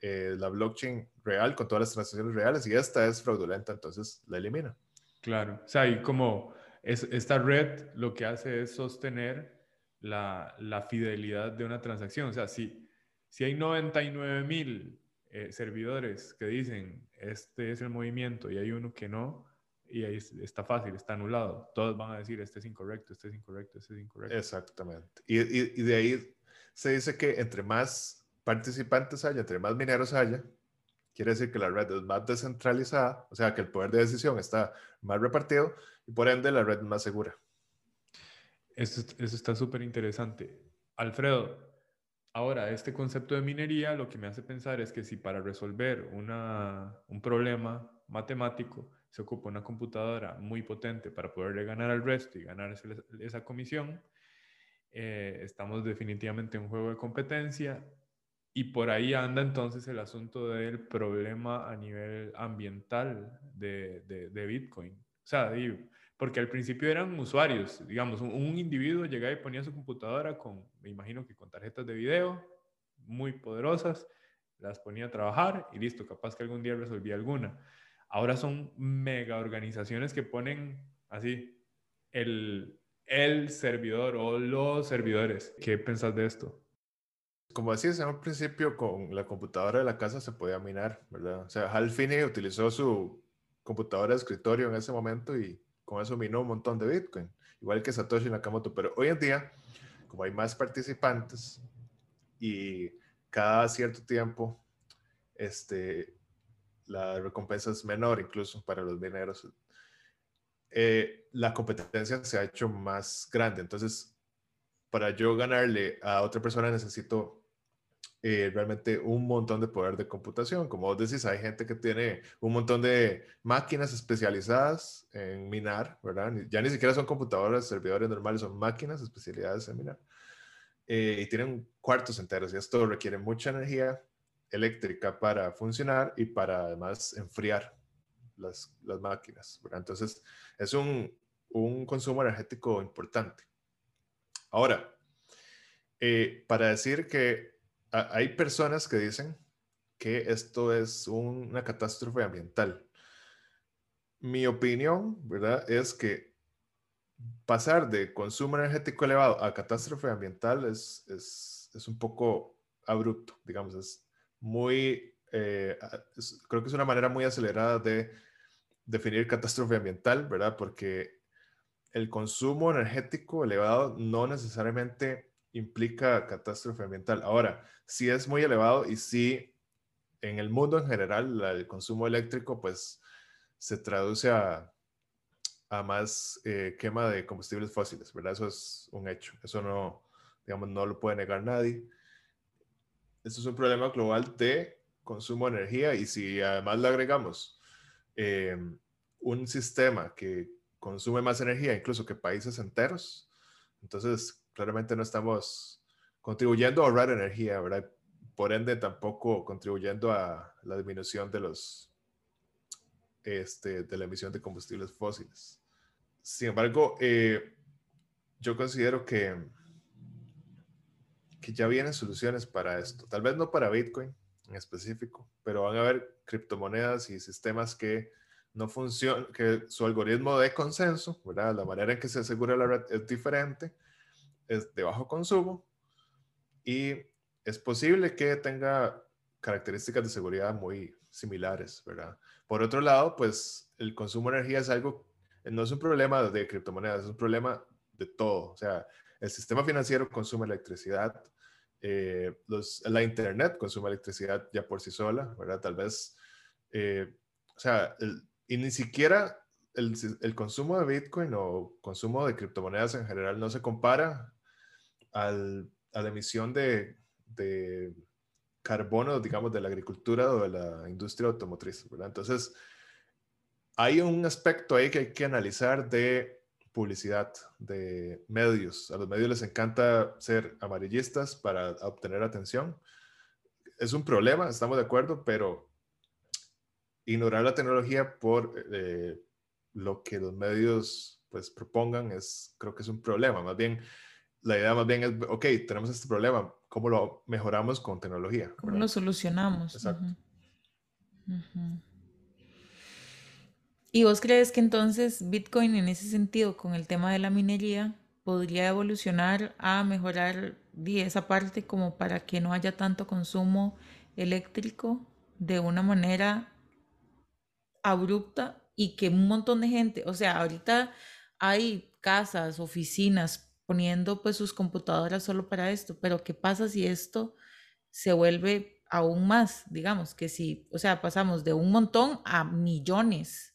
eh, la blockchain real con todas las transacciones reales y esta es fraudulenta, entonces la elimina. Claro, o sea, y como es, esta red lo que hace es sostener la, la fidelidad de una transacción, o sea, si, si hay 99 mil eh, servidores que dicen este es el movimiento y hay uno que no, y ahí está fácil, está anulado. Todos van a decir, este es incorrecto, este es incorrecto, este es incorrecto. Exactamente. Y, y, de ahí se dice que entre más participantes haya, entre más mineros haya, quiere decir que la red es más descentralizada, o sea, que el poder de decisión está más repartido y por ende la red es más segura. Eso, eso está súper interesante. Alfredo, ahora este concepto de minería lo que me hace pensar es que si para resolver una, un problema matemático se ocupa una computadora muy potente para poderle ganar al resto y ganar esa comisión, eh, estamos definitivamente en un juego de competencia y por ahí anda entonces el asunto del problema a nivel ambiental de, de, Bitcoin. O sea, porque al principio eran usuarios, digamos, un, un, individuo llegaba y ponía su computadora con, me imagino que con tarjetas de video muy poderosas, las ponía a trabajar y listo, capaz que algún día resolvía alguna. Ahora son mega organizaciones que ponen así el, el servidor o los servidores. ¿Qué pensás de esto? Como decías, al principio con la computadora de la casa se podía minar, ¿verdad? O sea, Hal Finney utilizó su computadora de escritorio en ese momento y con eso minó un montón de Bitcoin, igual que Satoshi Nakamoto. Pero hoy en día, como hay más participantes y cada cierto tiempo, este, la recompensa es menor incluso para los mineros, eh, la competencia se ha hecho más grande. Entonces, para yo ganarle a otra persona necesito eh, realmente un montón de poder de computación. Como vos decís, hay gente que tiene un montón de máquinas especializadas en minar, ¿verdad? Ya ni siquiera son computadoras, servidores normales, son máquinas especializadas en minar. Eh, y tienen cuartos enteros y esto requiere mucha energía eléctrica para funcionar y para además enfriar las, las máquinas. Entonces, es un, un, consumo energético importante. Ahora, eh, para decir que hay personas que dicen que esto es una catástrofe ambiental. Mi opinión, ¿verdad? Es que pasar de consumo energético elevado a catástrofe ambiental es, es, es un poco abrupto, digamos, es muy, eh, creo que es una manera muy acelerada de definir catástrofe ambiental, ¿verdad? Porque el consumo energético elevado no necesariamente implica catástrofe ambiental. Ahora, sí es muy elevado y sí, en el mundo en general, el consumo eléctrico, pues, se traduce a, a más eh, quema de combustibles fósiles, ¿verdad? Eso es un hecho. Eso no, digamos, no lo puede negar nadie. Esto es un problema global de consumo de energía y si además le agregamos eh, un sistema que consume más energía incluso que países enteros, entonces claramente no estamos contribuyendo a ahorrar energía, ¿verdad? Por ende, tampoco contribuyendo a la disminución de los este, de la emisión de combustibles fósiles. Sin embargo, eh, yo considero que que ya vienen soluciones para esto. Tal vez no para Bitcoin en específico, pero van a haber criptomonedas y sistemas que no funcionan, que su algoritmo de consenso, ¿verdad? La manera en que se asegura la red es diferente, es de bajo consumo y es posible que tenga características de seguridad muy similares, ¿verdad? Por otro lado, pues el consumo de energía es algo, no es un problema de criptomonedas, es un problema de todo. O sea, el sistema financiero consume electricidad, eh, la Internet consume electricidad ya por sí sola, ¿verdad? Tal vez, eh, o sea, y ni siquiera el, el, consumo de Bitcoin o consumo de criptomonedas en general no se compara al, a la emisión de, de, carbono, digamos, de la agricultura o de la industria automotriz, ¿verdad? Entonces, hay un aspecto ahí que hay que analizar de publicidad, de medios. A los medios les encanta ser amarillistas para obtener atención. Es un problema, estamos de acuerdo, pero ignorar la tecnología por eh, lo que los medios pues propongan es, creo que es un problema. Más bien, la idea más bien es, ok, tenemos este problema, ¿cómo lo mejoramos con tecnología? ¿Cómo lo solucionamos? Exacto. ¿Y vos crees que entonces Bitcoin en ese sentido, con el tema de la minería, podría evolucionar a mejorar esa parte como para que no haya tanto consumo eléctrico de una manera abrupta y que un montón de gente, o sea, ahorita hay casas, oficinas poniendo pues sus computadoras solo para esto, pero ¿qué pasa si esto se vuelve aún más, digamos, que si, o sea, pasamos de un montón a millones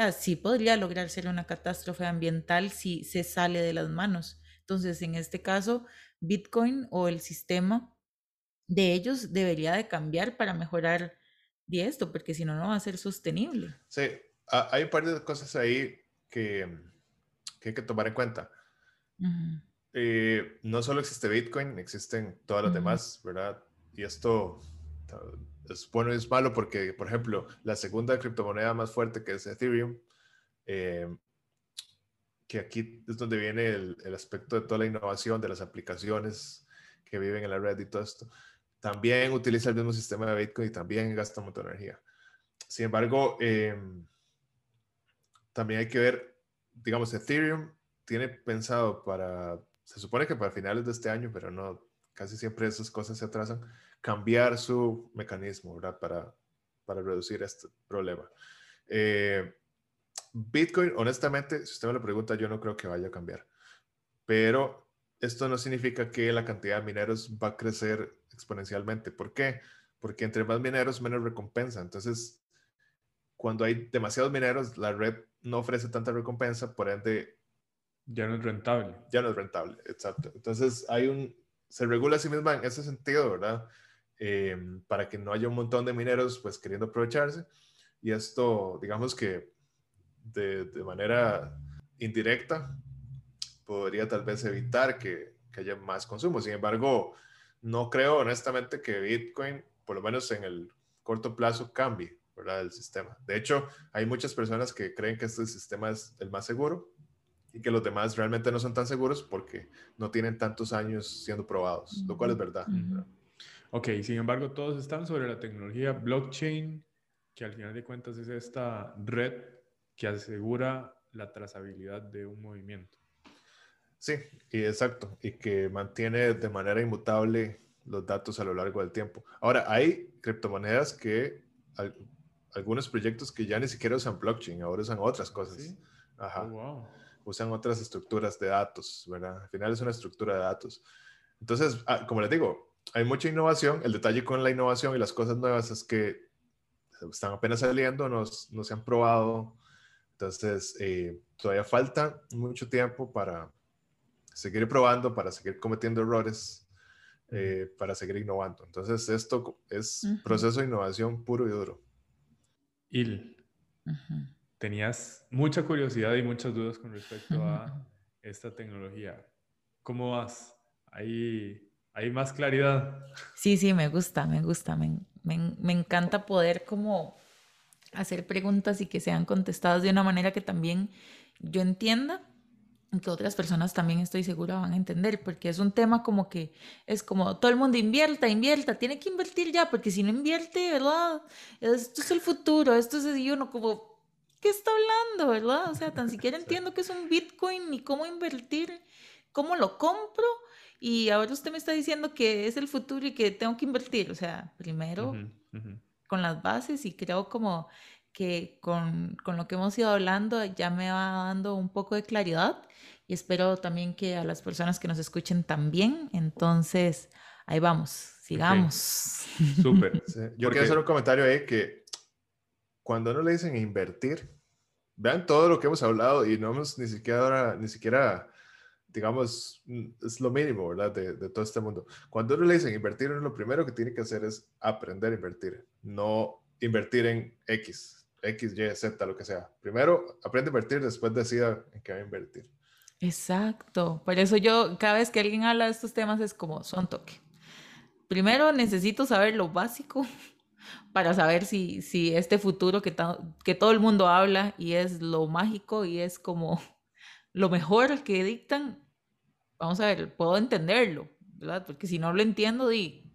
sea, sí podría lograr ser una catástrofe ambiental si se sale de las manos. Entonces, en este caso, Bitcoin o el sistema de ellos debería de cambiar para mejorar de esto, porque si no, no va a ser sostenible. Sí, hay un par de cosas ahí que, que hay que tomar en cuenta. Eh, no solo existe Bitcoin, existen todas las demás, ¿verdad? Y esto es bueno y es malo porque, por ejemplo, la segunda criptomoneda más fuerte que es Ethereum, eh, que aquí es donde viene el, aspecto de toda la innovación, de las aplicaciones que viven en la red y todo esto. También utiliza el mismo sistema de Bitcoin y también gasta mucha energía. Sin embargo, em, también hay que ver, digamos, Ethereum tiene pensado para, se supone que para finales de este año, pero no, casi siempre esas cosas se atrasan, cambiar su mecanismo, ¿verdad? Para, para reducir este problema. Eh, Bitcoin, honestamente, si usted me lo pregunta, yo no creo que vaya a cambiar. Pero esto no significa que la cantidad de mineros va a crecer exponencialmente. ¿Por qué? Porque entre más mineros, menos recompensa. Entonces, cuando hay demasiados mineros, la red no ofrece tanta recompensa, por ende... Ya no es rentable. Ya no es rentable, exacto. Entonces, hay un... Se regula a sí misma en ese sentido, ¿verdad? Em, para que no haya un montón de mineros, pues, queriendo aprovecharse. Y esto, digamos que de, de manera indirecta, podría tal vez evitar que, que haya más consumo. Sin embargo, no creo honestamente que Bitcoin, por lo menos en el corto plazo, cambie ¿verdad? el sistema. De hecho, hay muchas personas que creen que este sistema es el más seguro y que los demás realmente no son tan seguros porque no tienen tantos años siendo probados, lo cual es verdad. Ok, sin embargo, todos están sobre la tecnología blockchain, que al final de cuentas es esta red que asegura la trazabilidad de un movimiento. Sí, y exacto, y que mantiene de manera inmutable los datos a lo largo del tiempo. Ahora, hay criptomonedas que, algunos proyectos que ya ni siquiera usan blockchain, ahora usan otras cosas. Ajá. Oh, usan otras estructuras de datos, ¿verdad? Al final es una estructura de datos. Entonces, ah, como les digo, hay mucha innovación. El detalle con la innovación y las cosas nuevas es que están apenas saliendo, no, no se han probado. Entonces, eh, todavía falta mucho tiempo para, seguir probando, para seguir cometiendo errores, eh, para seguir innovando. Entonces, esto es proceso de innovación puro y duro. Il, tenías mucha curiosidad y muchas dudas con respecto a esta tecnología. ¿Cómo vas? ¿Hay, ¿Hay más claridad? Sí, sí, me gusta, me gusta. Me, me, me encanta poder como hacer preguntas y que sean contestadas de una manera que también yo entienda que otras personas también estoy segura van a entender, porque es un tema como que es como todo el mundo invierta, invierta, tiene que invertir ya, porque si no invierte, ¿verdad? Esto es el futuro, esto es y uno como, ¿qué está hablando, verdad? O sea, tan siquiera entiendo qué es un Bitcoin ni cómo invertir, cómo lo compro, y ahora usted me está diciendo que es el futuro y que tengo que invertir, o sea, primero con las bases y creo como que con, con, lo que hemos ido hablando ya me va dando un poco de claridad y espero también que a las personas que nos escuchen también. Entonces, ahí vamos, sigamos. Súper. Yo quiero hacer un comentario ahí que cuando no le dicen invertir, vean todo lo que hemos hablado y no hemos ni siquiera, ni siquiera digamos, es lo mínimo, ¿verdad? De, de, todo este mundo. Cuando uno le dicen invertir, uno lo primero que tiene que hacer es aprender a invertir, no invertir en X. X, Y, Z, lo que sea. Primero aprende a invertir, después decida en qué va a invertir. Exacto. Por eso yo, cada vez que alguien habla de estos temas, es como son toque. Primero necesito saber lo básico para saber si, si este futuro que, que todo el mundo habla y es lo mágico y es como lo mejor que dictan, vamos a ver, puedo entenderlo, ¿verdad? Porque si no lo entiendo, di,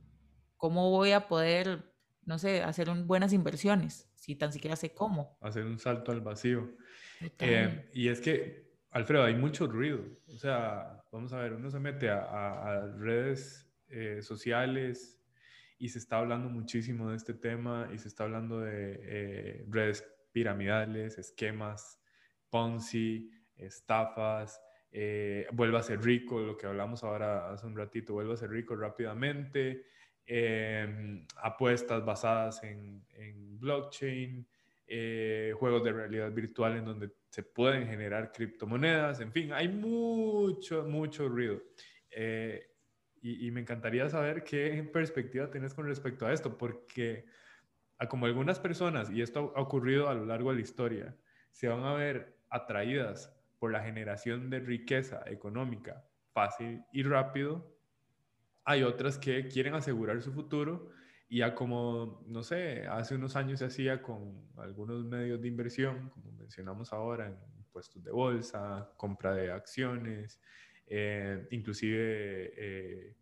¿cómo voy a poder, no sé, hacer buenas inversiones? si tan siquiera sé cómo. Hacer un salto al vacío. Eh, y es que, Alfredo, hay mucho ruido. O sea, vamos a ver, uno se mete a, redes eh, sociales y se está hablando muchísimo de este tema y se está hablando de eh, redes piramidales, esquemas, Ponzi, estafas, vuelve a ser rico, lo que hablamos ahora hace un ratito, vuelve a ser rico rápidamente, Em, apuestas basadas en, blockchain, eh, juegos de realidad virtual en donde se pueden generar criptomonedas, en fin, hay mucho, mucho ruido. Eh, y, me encantaría saber qué perspectiva tienes con respecto a esto, porque a como algunas personas, y esto ha ocurrido a lo largo de la historia, se van a ver atraídas por la generación de riqueza económica fácil y rápido, hay otras que quieren asegurar su futuro y ya como, no sé, hace unos años se hacía con algunos medios de inversión, como mencionamos ahora en puestos de bolsa, compra de acciones, eh, inclusive eh,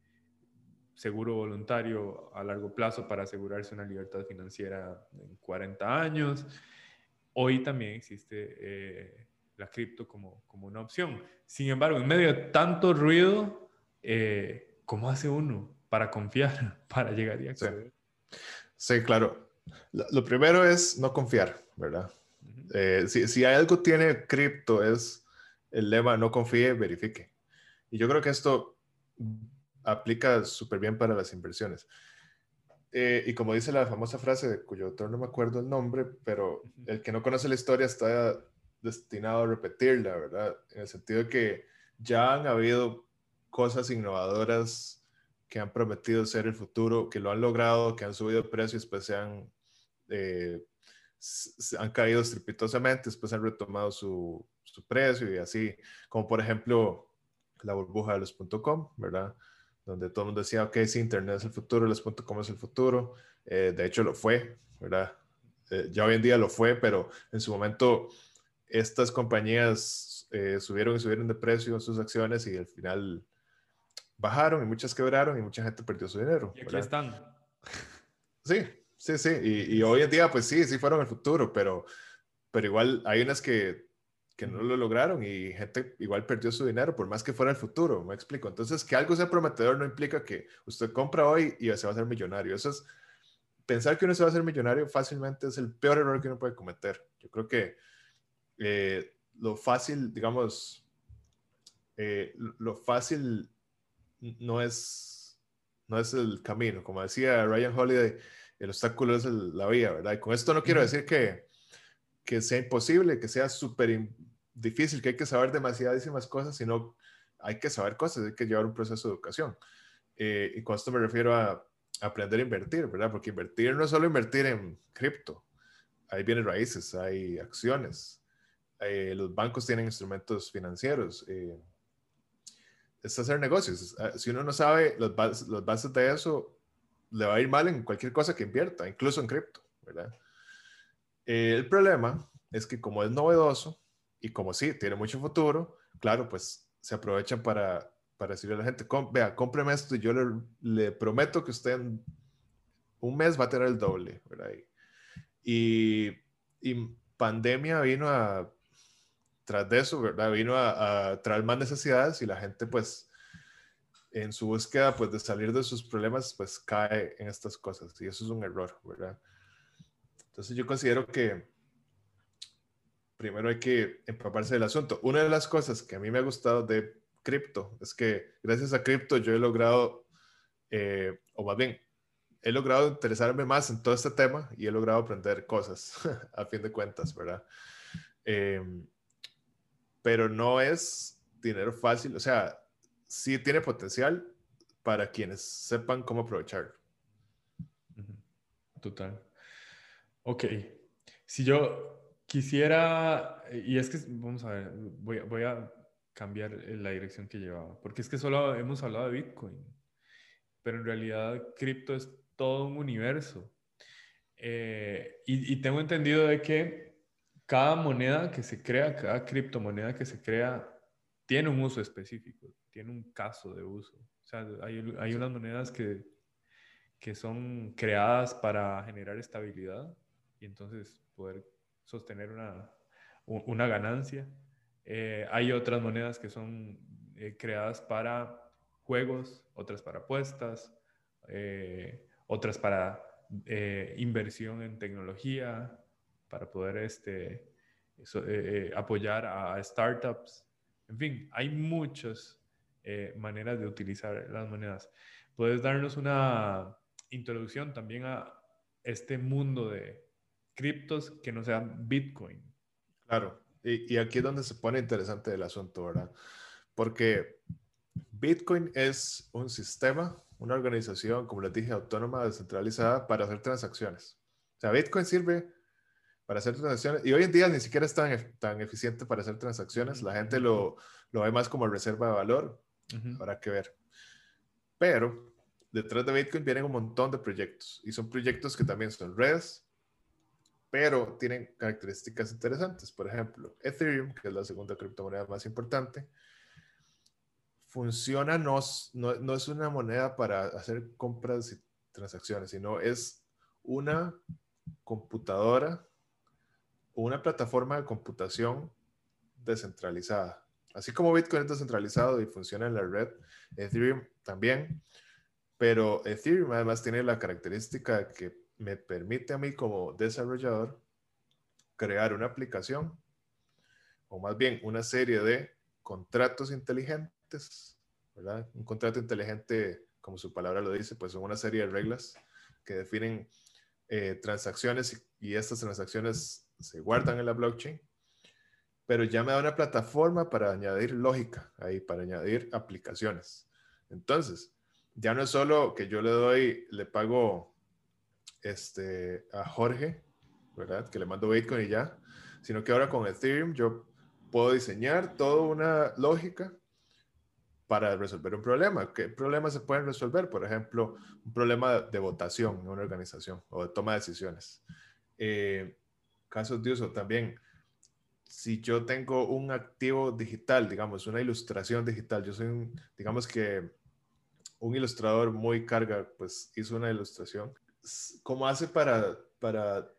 seguro voluntario a largo plazo para asegurarse una libertad financiera en 40 años. Hoy también existe eh, la cripto como, como una opción. Sin embargo, en medio de tanto ruido, ¿cómo hace uno para confiar, para llegar y acceder? Sí, claro. Lo, primero es no confiar, ¿verdad? si, si, hay algo tiene cripto es el lema no confíe, verifique. Y yo creo que esto aplica súper bien para las inversiones. Eh, y como dice la famosa frase, de cuyo autor no me acuerdo el nombre, pero el que no conoce la historia está destinado a repetirla, ¿verdad? En el sentido de que ya han habido cosas innovadoras que han prometido ser el futuro, que lo han logrado, que han subido el precio y después se han, eh, han caído estrepitosamente, después han retomado su, su precio y así, como por ejemplo la burbuja de los .com, ¿verdad? Donde todo el mundo decía, ok, sí, Internet es el futuro, los .com es el futuro. Eh, de hecho, lo fue, ¿verdad? Eh, ya hoy en día lo fue, pero en su momento estas compañías eh, subieron y subieron de precio sus acciones y al final bajaron y muchas quebraron y mucha gente perdió su dinero. Y aquí están. Sí, sí, sí. Y, y, hoy en día, pues sí, sí fueron el futuro, pero, pero igual hay unas que que no lo lograron y gente igual perdió su dinero, por más que fuera el futuro, me explico. Entonces, que algo sea prometedor no implica que usted compra hoy y se va a hacer millonario. Eso es, pensar que uno se va a hacer millonario fácilmente es el peor error que uno puede cometer. Yo creo que eh, lo fácil, digamos, eh, lo fácil no es, no es el camino. Como decía Ryan Holiday, el obstáculo es la vía, ¿verdad? Y con esto no quiero decir que, que sea imposible, que sea súper difícil, que hay que saber demasiadísimas cosas, sino hay que saber cosas, hay que llevar un proceso de educación. Eh, y con esto me refiero a aprender a invertir, ¿verdad? Porque invertir no es solo invertir en cripto, hay bienes raíces, hay acciones, eh, los bancos tienen instrumentos financieros. Eh, es hacer negocios. Ah, si uno no sabe las bases, bases de eso, le va a ir mal en cualquier cosa que invierta, incluso en cripto, ¿verdad? el problema es que como es novedoso, y como sí, tiene mucho futuro, claro, pues se aprovechan para, para decirle a la gente, vea, cómpreme esto y yo le, le, prometo que usted en un mes va a tener el doble, ¿verdad? Y, y pandemia vino a, tras de eso, ¿verdad? Vino a, a, traer más necesidades y la gente pues en su búsqueda pues de salir de sus problemas pues cae en estas cosas y eso es un error, ¿verdad? Entonces yo considero que primero hay que empaparse del asunto. Una de las cosas que a mí me ha gustado de cripto es que gracias a cripto yo he logrado, eh, o más bien, he logrado interesarme más en todo este tema y he logrado aprender cosas, a fin de cuentas, ¿verdad? Em, pero no es dinero fácil, o sea, sí tiene potencial para quienes sepan cómo aprovecharlo. Total. Ok. Si yo Quisiera, y es que, vamos a ver, voy, voy a cambiar la dirección que llevaba, porque es que solo hemos hablado de Bitcoin, pero en realidad cripto es todo un universo. Eh, y, y, tengo entendido de que cada moneda que se crea, cada criptomoneda que se crea, tiene un uso específico, tiene un caso de uso. O sea, hay, hay unas monedas que, que son creadas para generar estabilidad y entonces poder sostener una, una ganancia. Eh, hay otras monedas que son eh, creadas para juegos, otras para apuestas, eh, otras para inversión en tecnología, para poder este, apoyar a startups. En fin, hay muchas maneras de utilizar las monedas. ¿Puedes darnos una introducción también a este mundo de, criptos que no sean Bitcoin. Claro, y, aquí es donde se pone interesante el asunto, ¿verdad? Porque Bitcoin es un sistema, una organización, como les dije, autónoma, descentralizada para hacer transacciones. O sea, Bitcoin sirve para hacer transacciones y hoy en día ni siquiera es tan, tan eficiente para hacer transacciones. La gente lo, lo ve más como reserva de valor. Habrá que ver. Pero detrás de Bitcoin vienen un montón de proyectos y son proyectos que también son redes, pero tienen características interesantes. Por ejemplo, Ethereum, que es la segunda criptomoneda más importante, funciona, no, no, es una moneda para hacer compras y transacciones, sino es una computadora una plataforma de computación descentralizada. Así como Bitcoin es descentralizado y funciona en la red, Ethereum también, pero Ethereum además tiene la característica que me permite a mí como desarrollador crear una aplicación o más bien una serie de contratos inteligentes. Un contrato inteligente, como su palabra lo dice, pues son una serie de reglas que definen eh, transacciones y, estas transacciones se guardan en la blockchain, pero ya me da una plataforma para añadir lógica ahí, para añadir aplicaciones. Entonces, ya no es solo que yo le doy, le pago este, a Jorge, ¿verdad? Que le mando Bitcoin y ya, sino que ahora con Ethereum yo puedo diseñar toda una lógica para resolver un problema. ¿Qué problemas se pueden resolver? Por ejemplo, un problema de votación en una organización o de toma de decisiones. Eh, casos de uso también. Si yo tengo un activo digital, digamos, una ilustración digital, yo soy un, digamos que un ilustrador muy carga, pues hizo una ilustración. ¿Cómo hace para, para,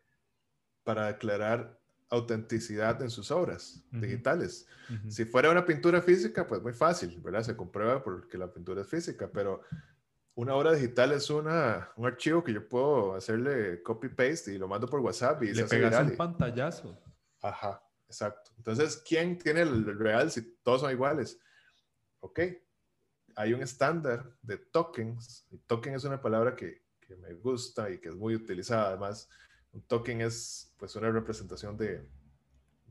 para declarar autenticidad en sus obras digitales? Si fuera una pintura física, pues muy fácil, ¿verdad? Se comprueba porque la pintura es física, pero una obra digital es una, un archivo que yo puedo hacerle copy-paste y lo mando por WhatsApp y Le se pegas un pantallazo. Ajá, exacto. Entonces, ¿quién tiene el real si todos son iguales? Ok, hay un estándar de tokens. Y token es una palabra que, que, me gusta y que es muy utilizada. Además, un token es pues una representación de,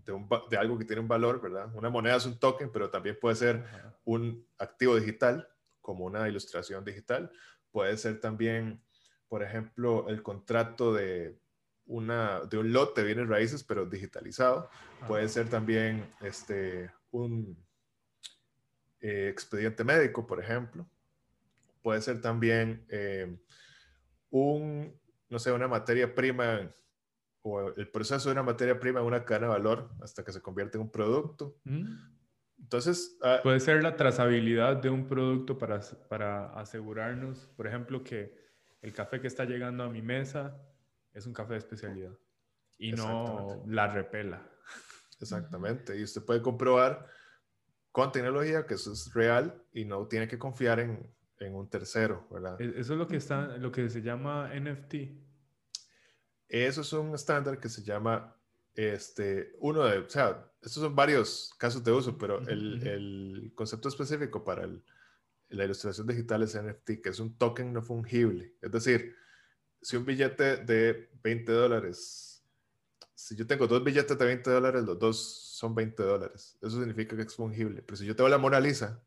de, un, de, algo que tiene un valor, ¿verdad? Una moneda es un token, pero también puede ser un activo digital, como una ilustración digital. Puede ser también, por ejemplo, el contrato de, una, de un lote de bienes raíces, pero digitalizado. Puede ser también este, un eh, expediente médico, por ejemplo. Puede ser también eh, un, no sé, una materia prima o el proceso de una materia prima en una cadena de valor hasta que se convierte en un producto. Mm. Entonces... Ah, Puede ser la trazabilidad de un producto para, para asegurarnos, por ejemplo, que el café que está llegando a mi mesa es un café de especialidad y no la repela. Exactamente. Y usted puede comprobar con tecnología, que eso es real y no tiene que confiar en, en un tercero, ¿verdad? E-, eso es lo que, está, lo que se llama NFT. Eso es un estándar que se llama, este, uno de, o sea, estos son varios casos de uso, pero el, el concepto específico para el, la ilustración digital es NFT, que es un token no fungible. Es decir, si un billete de 20 dólares, si yo tengo dos billetes de 20 dólares, los dos son 20 dólares. Eso significa que es fungible. Pero si yo tengo la Mona Lisa,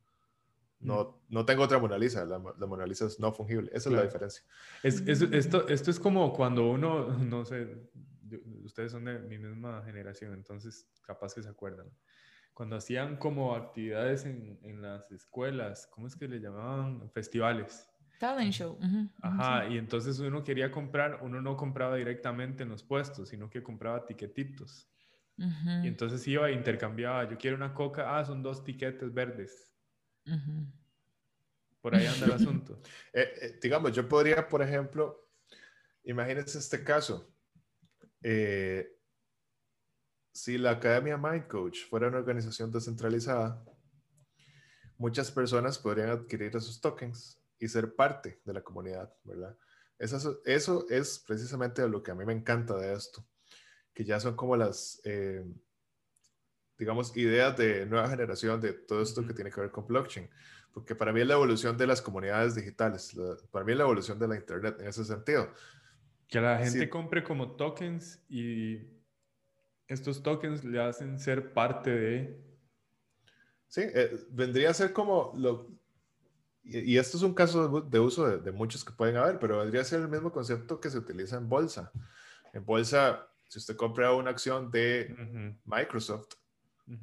no, no tengo otra Mona Lisa. La, Mona Lisa es no fungible. Esa es la diferencia. Es, esto, esto es como cuando uno, no sé, ustedes son de mi misma generación, entonces capaz que se acuerdan. Cuando hacían como actividades en, en las escuelas, ¿cómo es que le llamaban? Festivales. Talent show. Ajá, y entonces uno quería comprar, uno no compraba directamente en los puestos, sino que compraba tiquetitos. Y entonces iba e intercambiaba, yo quiero una coca, ah, son dos tiquetes verdes. Por ahí anda el asunto. Eh, eh, digamos, yo podría, por ejemplo, imagínense este caso. Eh, si la Academia Mind Coach fuera una organización descentralizada, muchas personas podrían adquirir esos tokens y ser parte de la comunidad, ¿verdad? Eso, eso es precisamente lo que a mí me encanta de esto que ya son como las, eh, digamos, ideas de nueva generación de todo esto que tiene que ver con blockchain. Porque para mí es la evolución de las comunidades digitales, para mí es la evolución de la Internet en ese sentido. Que la gente compre como tokens y estos tokens le hacen ser parte de... Sí, eh, vendría a ser como lo... Y, esto es un caso de, uso de, de, muchos que pueden haber, pero vendría a ser el mismo concepto que se utiliza en bolsa. En bolsa si usted compra una acción de Microsoft,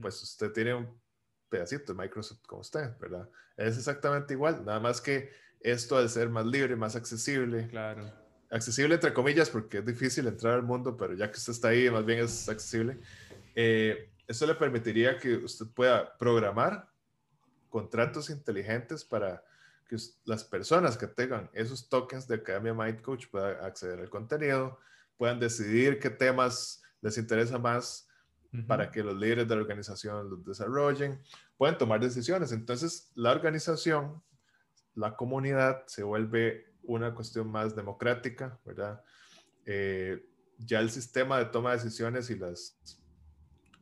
pues usted tiene un pedacito de Microsoft con usted, ¿verdad? Es exactamente igual, nada más que esto al ser más libre, más accesible, claro. Accesible entre comillas porque es difícil entrar al mundo, pero ya que usted está ahí, más bien es accesible. Eh, esto le permitiría que usted pueda programar contratos inteligentes para que las personas que tengan esos tokens de Academia Mind Coach puedan acceder al contenido, puedan decidir qué temas les interesa más para que los líderes de la organización los desarrollen, pueden tomar decisiones. Entonces, la organización, la comunidad se vuelve una cuestión más democrática, ¿verdad? Eh, ya el sistema de toma de decisiones y las,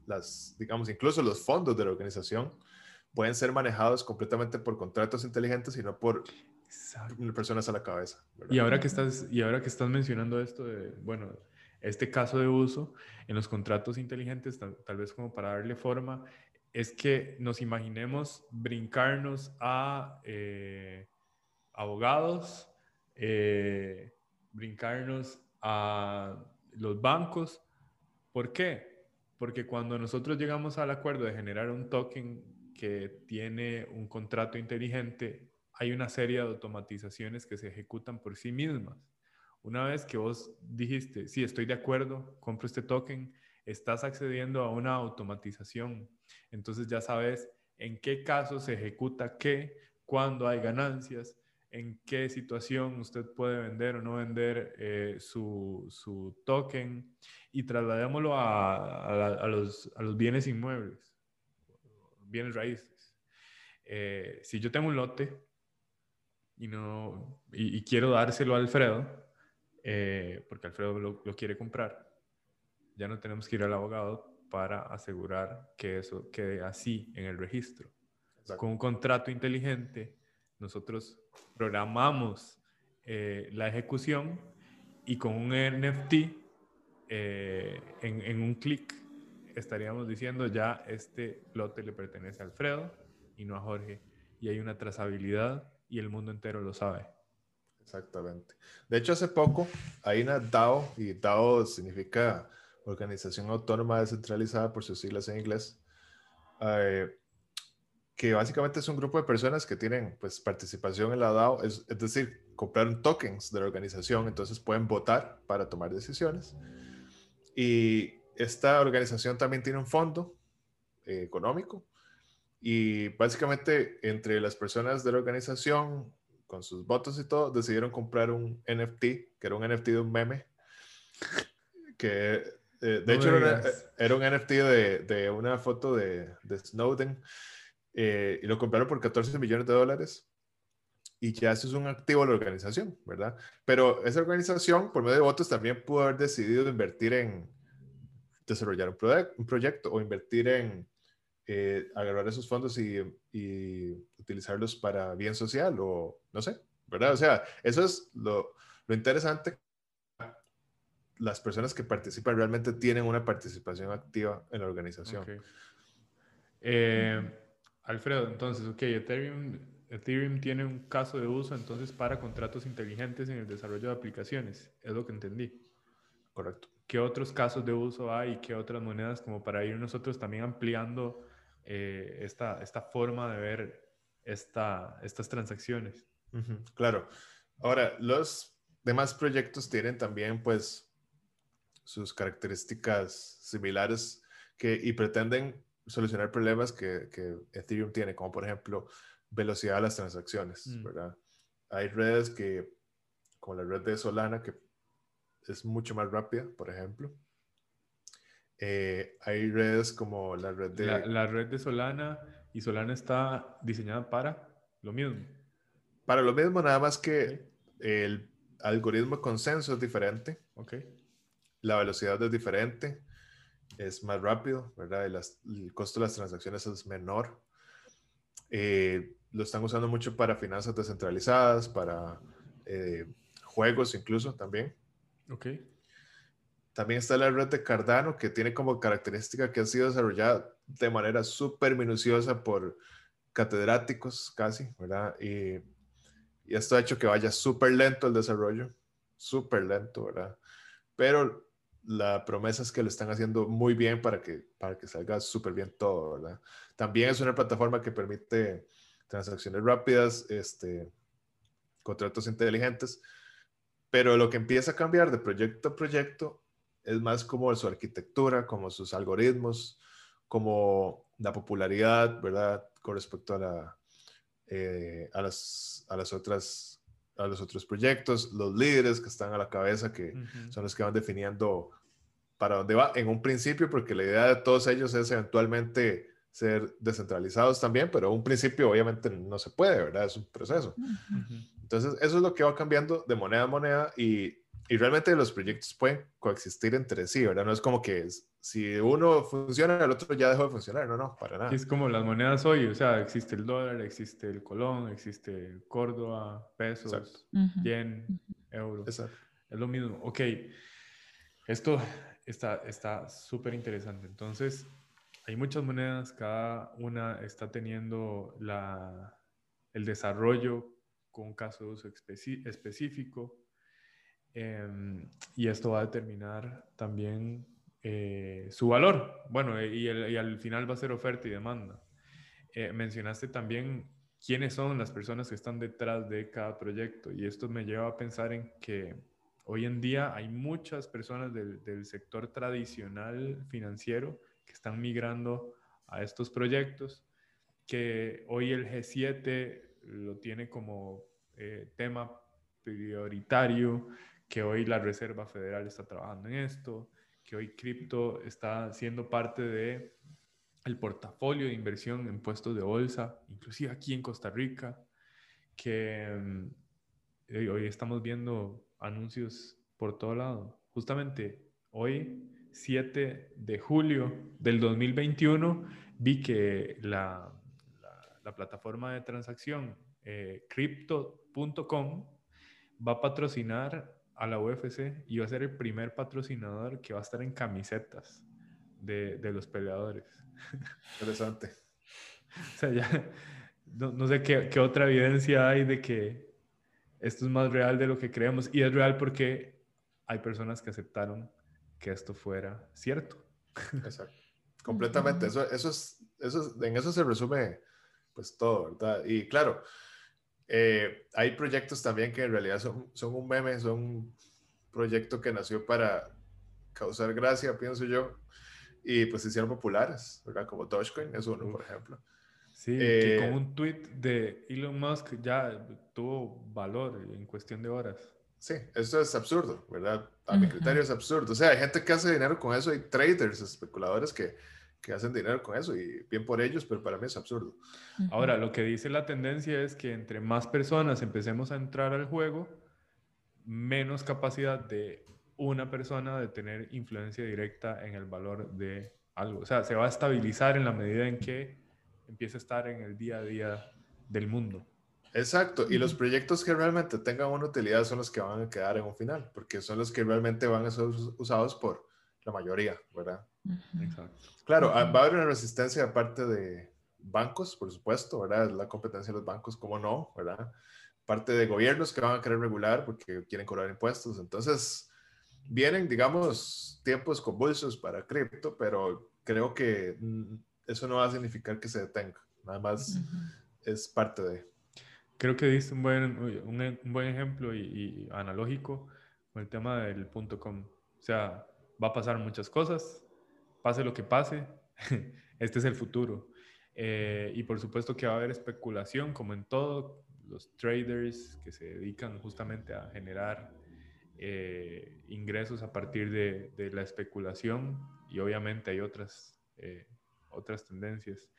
las, digamos, incluso los fondos de la organización pueden ser manejados completamente por contratos inteligentes y no por personas a la cabeza. Y ahora, que estás, y ahora que estás mencionando esto de, bueno, este caso de uso en los contratos inteligentes, tal, vez como para darle forma, es que nos imaginemos brincarnos a eh, abogados, eh, brincarnos a los bancos. ¿Por qué? Porque cuando nosotros llegamos al acuerdo de generar un token que tiene un contrato inteligente, hay una serie de automatizaciones que se ejecutan por sí mismas. Una vez que vos dijiste, sí, estoy de acuerdo, compro este token, estás accediendo a una automatización. Entonces ya sabes en qué caso se ejecuta qué, cuándo hay ganancias, en qué situación usted puede vender o no vender eh, su, su, token y trasladémoslo a, a, los, a, los, bienes inmuebles, bienes raíces. Eh, si yo tengo un lote y, no, y, quiero dárselo a Alfredo, eh, porque Alfredo lo, lo, quiere comprar, ya no tenemos que ir al abogado para asegurar que eso quede así en el registro. Con un contrato inteligente, nosotros programamos eh, la ejecución y con un NFT eh, en, un clic estaríamos diciendo ya este lote le pertenece a Alfredo y no a Jorge y hay una trazabilidad y el mundo entero lo sabe. Exactamente. De hecho, hace poco hay una DAO y DAO significa Organización Autónoma Descentralizada por sus siglas en inglés. Eh, que básicamente es un grupo de personas que tienen pues participación en la DAO, es, es, decir, compraron tokens de la organización, entonces pueden votar para tomar decisiones. Y esta organización también tiene un fondo eh, económico y básicamente entre las personas de la organización, con sus votos y todo, decidieron comprar un NFT, que era un NFT de un meme, que eh, de hecho era, era, un NFT de, de una foto de, de Snowden eh, y lo compraron por 14 millones de dólares y ya eso es un activo de la organización, ¿verdad? Pero esa organización, por medio de votos, también pudo haber decidido invertir en desarrollar un, un proyecto o invertir en eh, agarrar esos fondos y, y, utilizarlos para bien social o no sé, ¿verdad? O sea, eso es lo, lo interesante. Las personas que participan realmente tienen una participación activa en la organización. Eh, Alfredo, entonces, ok, Ethereum, Ethereum tiene un caso de uso entonces para contratos inteligentes en el desarrollo de aplicaciones, es lo que entendí. Correcto. ¿Qué otros casos de uso hay y qué otras monedas como para ir nosotros también ampliando eh, esta, esta forma de ver esta, estas transacciones? claro. Ahora, los demás proyectos tienen también pues sus características similares que, y pretenden solucionar problemas que, que, Ethereum tiene, como por ejemplo velocidad de las transacciones, mm. ¿verdad? Hay redes que, como la red de Solana, que es mucho más rápida, por ejemplo. Eh, hay redes como la red de... La, red de Solana y Solana está diseñada para lo mismo. Para lo mismo, nada más que el algoritmo de consenso es diferente. Ok. La velocidad es diferente es más rápido, ¿verdad? el costo de las transacciones es menor. Eh, lo están usando mucho para finanzas descentralizadas, para eh, juegos incluso también. Ok. También está la red de Cardano, que tiene como característica que ha sido desarrollada de manera súper minuciosa por catedráticos casi, ¿verdad? Y, y esto ha hecho que vaya súper lento el desarrollo, súper lento, ¿verdad? Pero la promesa es que lo están haciendo muy bien para que, para que salga súper bien todo, ¿verdad? También es una plataforma que permite transacciones rápidas, este, contratos inteligentes, pero lo que empieza a cambiar de proyecto a proyecto es más como su arquitectura, como sus algoritmos, como la popularidad, ¿verdad? Con respecto a, eh, las, a las otras a los otros proyectos, los líderes que están a la cabeza, que son los que van definiendo para dónde va en un principio, porque la idea de todos ellos es eventualmente ser descentralizados también, pero un principio obviamente no se puede, ¿verdad? Es un proceso. Entonces, eso es lo que va cambiando de moneda a moneda y, y, realmente los proyectos pueden coexistir entre sí, ¿verdad? No es como que si uno funciona, el otro ya dejó de funcionar, no, no, para nada. Es como las monedas hoy, o sea, existe el dólar, existe el colón, existe el Córdoba, pesos, yen, euro. Exacto. Es lo mismo. Ok, esto está súper interesante. Entonces, hay muchas monedas, cada una está teniendo la, el desarrollo con un caso de uso específico. Em, y esto va a determinar también eh, su valor. Bueno, y, al final va a ser oferta y demanda. Eh, mencionaste también quiénes son las personas que están detrás de cada proyecto y esto me lleva a pensar en que hoy en día hay muchas personas del, del sector tradicional financiero que están migrando a estos proyectos, que hoy el G7 lo tiene como eh, tema prioritario, que hoy la Reserva Federal está trabajando en esto, que hoy cripto está siendo parte de el portafolio de inversión en puestos de bolsa, inclusive aquí en Costa Rica, que mm, eh, hoy estamos viendo anuncios por todo lado. Justamente hoy 7 de julio del 2021 vi que la, la, plataforma de transacción eh, crypto.com va a patrocinar a la UFC y va a ser el primer patrocinador que va a estar en camisetas de, de los peleadores. Interesante. o sea, ya no, no sé qué, qué, otra evidencia hay de que esto es más real de lo que creemos y es real porque hay personas que aceptaron que esto fuera cierto. Exacto. Completamente. Eso, eso es, eso en eso se resume pues todo, ¿verdad? Y claro, eh, hay proyectos también que en realidad son, son un meme, son un proyecto que nació para causar gracia, pienso yo, y pues se hicieron populares, ¿verdad? Como Dogecoin es uno, por ejemplo. Sí, que con eh, un tweet de Elon Musk ya tuvo valor en cuestión de horas. Sí, eso es absurdo, ¿verdad? A mi criterio es absurdo. O sea, hay gente que hace dinero con eso, hay traders, especuladores que, que hacen dinero con eso y bien por ellos, pero para mí es absurdo. Ahora, lo que dice la tendencia es que entre más personas empecemos a entrar al juego, menos capacidad de una persona de tener influencia directa en el valor de algo. O sea, se va a estabilizar en la medida en que empiece a estar en el día a día del mundo. Exacto, y los proyectos que realmente tengan una utilidad son los que van a quedar en un final, porque son los que realmente van a ser usados por la mayoría, ¿verdad? Exacto. Claro, ah, va a haber una resistencia aparte de bancos, por supuesto, ¿verdad? La competencia de los bancos, ¿cómo no? ¿verdad? Parte de gobiernos que van a querer regular porque quieren cobrar impuestos. Entonces, vienen, digamos, tiempos convulsos para cripto, pero creo que mm, eso no va a significar que se detenga. Nada más es parte de creo que diste un buen, un, buen ejemplo y, analógico con el tema del punto com. O sea, va a pasar muchas cosas, pase lo que pase, este es el futuro. Eh, y por supuesto que va a haber especulación, como en todo, los traders que se dedican justamente a generar eh, ingresos a partir de, de, la especulación y obviamente hay otras, eh, otras tendencias.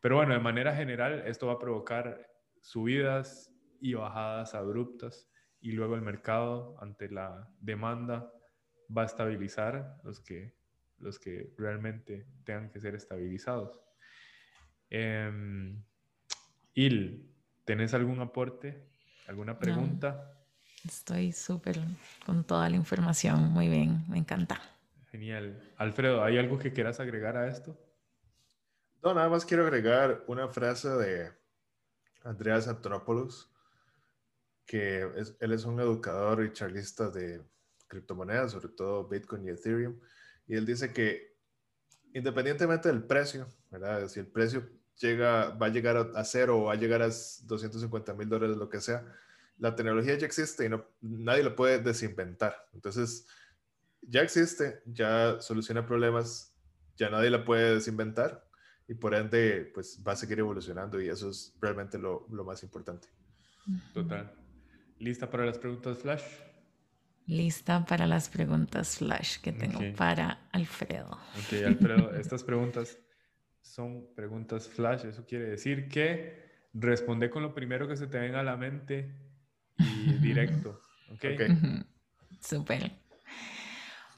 Pero bueno, de manera general, esto va a provocar subidas y bajadas abruptas y luego el mercado ante la demanda va a estabilizar los que, los que realmente tengan que ser estabilizados. Eh, Il, ¿tenés algún aporte? ¿Alguna pregunta? estoy súper con toda la información, muy bien, me encanta. Genial. Alfredo, ¿hay algo que quieras agregar a esto? No, nada más quiero agregar una frase de Andreas Antonopoulos, que él es un educador y charlista de criptomonedas, sobre todo Bitcoin y Ethereum, y él dice que independientemente del precio, ¿verdad? Si el precio llega, va a llegar a cero o va a llegar a 250 mil dólares, lo que sea, la tecnología ya existe y no, nadie la puede desinventar. Entonces, ya existe, ya soluciona problemas, ya nadie la puede desinventar y por ende, pues va a seguir evolucionando y eso es realmente lo, lo más importante. Total. ¿Lista para las preguntas flash? Lista para las preguntas flash que tengo para Alfredo. Ok, Alfredo, estas preguntas son preguntas flash. Eso quiere decir que responde con lo primero que se te venga a la mente y directo. Ok. okay. Súper.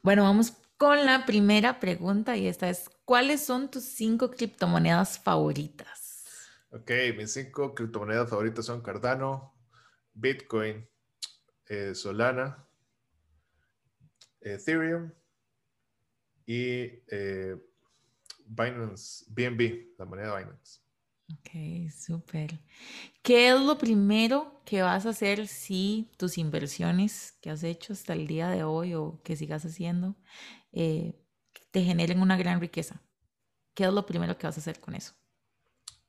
Bueno, vamos con la primera pregunta y esta es, ¿cuáles son tus cinco criptomonedas favoritas? Ok, mis cinco criptomonedas favoritas son Cardano, Bitcoin, eh, Solana, Ethereum y eh, Binance, BNB, la moneda Binance. Ok, súper. ¿Qué es lo primero que vas a hacer si tus inversiones que has hecho hasta el día de hoy o que sigas haciendo eh, te generen una gran riqueza? ¿Qué es lo primero que vas a hacer con eso?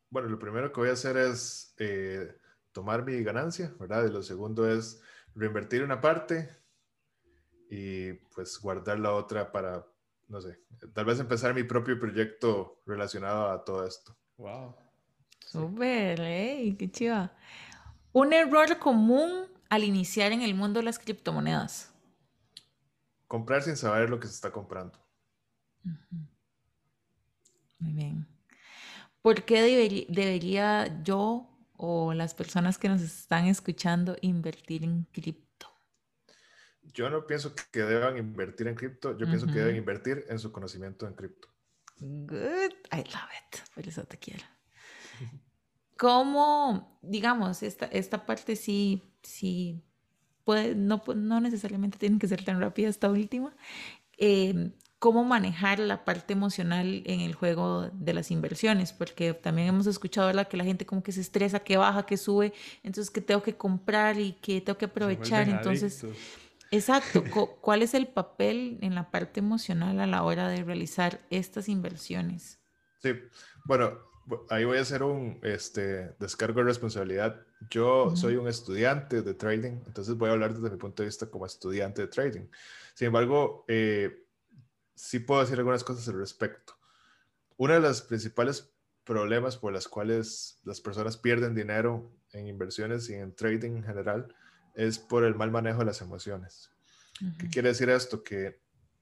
Bueno, lo primero que voy a hacer es eh, tomar mi ganancia, ¿verdad? Y lo segundo es reinvertir una parte y pues guardar la otra para, no sé, tal vez empezar mi propio proyecto relacionado a todo esto. Wow. Súper, ¿eh? Qué chiva. Un error común al iniciar en el mundo de las criptomonedas. Comprar sin saber lo que se está comprando. Muy bien. ¿Por qué debería yo o las personas que nos están escuchando invertir en cripto? Yo no pienso que deban invertir en cripto, yo pienso que deben invertir en su conocimiento en cripto. Good, I love it, por eso te quiero. ¿Cómo, digamos, esta, esta parte sí, sí, puede, no, no necesariamente tiene que ser tan rápida esta última, eh, cómo manejar la parte emocional en el juego de las inversiones, porque también hemos escuchado que la gente como que se estresa, que baja, que sube, entonces que tengo que comprar y que tengo que aprovechar, entonces... Exacto, ¿cuál es el papel en la parte emocional a la hora de realizar estas inversiones? Sí, bueno, ahí voy a hacer un este, descargo de responsabilidad. Yo soy un estudiante de trading, entonces voy a hablar desde mi punto de vista como estudiante de trading. Sin embargo, eh, sí puedo decir algunas cosas al respecto. Uno de los principales problemas por las cuales las personas pierden dinero en inversiones y en trading en general es por el mal manejo de las emociones. ¿Qué quiere decir esto? Que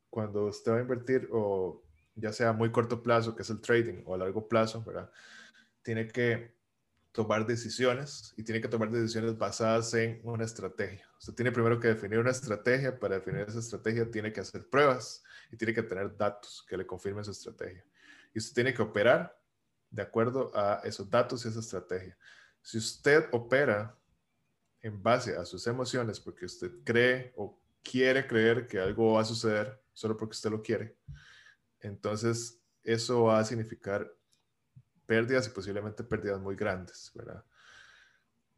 cuando usted va a invertir o ya sea a muy corto plazo, que es el trading, o a largo plazo, ¿verdad? Tiene que tomar decisiones y tiene que tomar decisiones basadas en una estrategia. Usted tiene primero que definir una estrategia. Para definir esa estrategia tiene que hacer pruebas y tiene que tener datos que le confirmen su estrategia. Y usted tiene que operar de acuerdo a esos datos y esa estrategia. Si usted opera en base a sus emociones porque usted cree o quiere creer que algo va a suceder solo porque usted lo quiere, entonces eso va a significar pérdidas y posiblemente pérdidas muy grandes.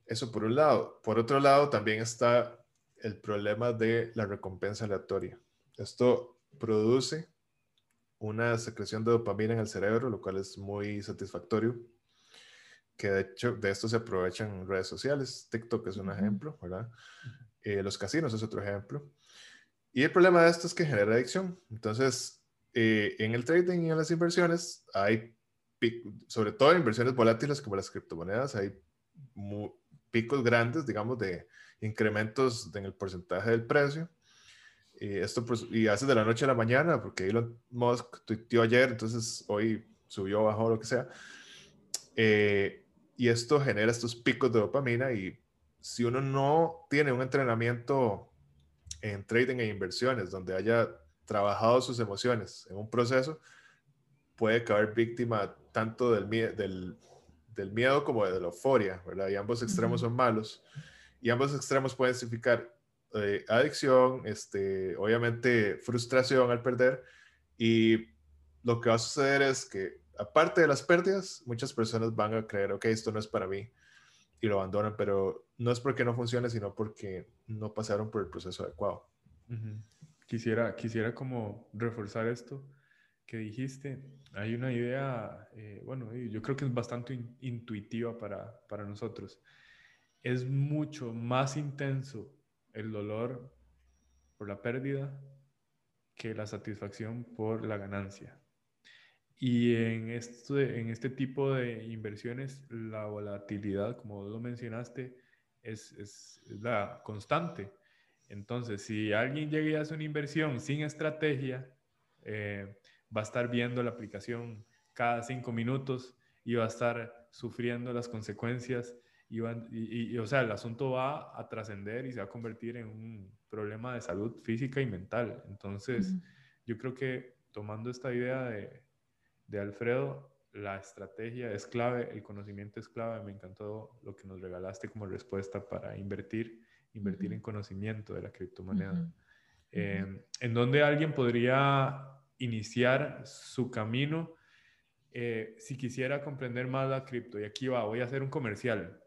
Eso por un lado. Por otro lado, también está el problema de la recompensa aleatoria. Esto produce una secreción de dopamina en el cerebro, lo cual es muy satisfactorio, que de hecho de esto se aprovechan redes sociales. TikTok es un ejemplo, ¿verdad? Eh, los casinos es otro ejemplo. Y el problema de esto es que genera adicción. Entonces, eh, en el trading y en las inversiones hay, sobre todo en inversiones volátiles como las criptomonedas, hay picos grandes, digamos, de incrementos en el porcentaje del precio. Y esto pues, y hace de la noche a la mañana, porque Elon Musk tuiteó ayer, entonces hoy subió, bajó, lo que sea. Eh, y esto genera estos picos de dopamina y si uno no tiene un entrenamiento en trading e inversiones donde haya trabajado sus emociones en un proceso, puede caer víctima tanto del, del, del miedo como de la euforia, ¿verdad? Y ambos extremos son malos. Y ambos extremos pueden significar eh, adicción, este, obviamente frustración al perder. Y lo que va a suceder es que, aparte de las pérdidas, muchas personas van a creer, ok, esto no es para mí, y lo abandonan, pero no es porque no funcione, sino porque no pasaron por el proceso adecuado. Quisiera, quisiera como reforzar esto que dijiste. Hay una idea, eh, bueno, yo creo que es bastante intuitiva para, para nosotros. es mucho más intenso el dolor por la pérdida que la satisfacción por la ganancia. Y en este, en este tipo de inversiones, la volatilidad, como lo mencionaste, es, es, la constante. Entonces, si alguien llega a hacer una inversión sin estrategia, eh, va a estar viendo la aplicación cada cinco minutos y va a estar sufriendo las consecuencias y, o sea, el asunto va a trascender y se va a convertir en un problema de salud física y mental. Entonces, yo creo que tomando esta idea de, de, Alfredo, la estrategia es clave, el conocimiento es clave. Me encantó lo que nos regalaste como respuesta para invertir, invertir en conocimiento de la criptomoneda. Em, en donde alguien podría iniciar su camino eh, si quisiera comprender más la cripto. Y aquí va, voy a hacer un comercial.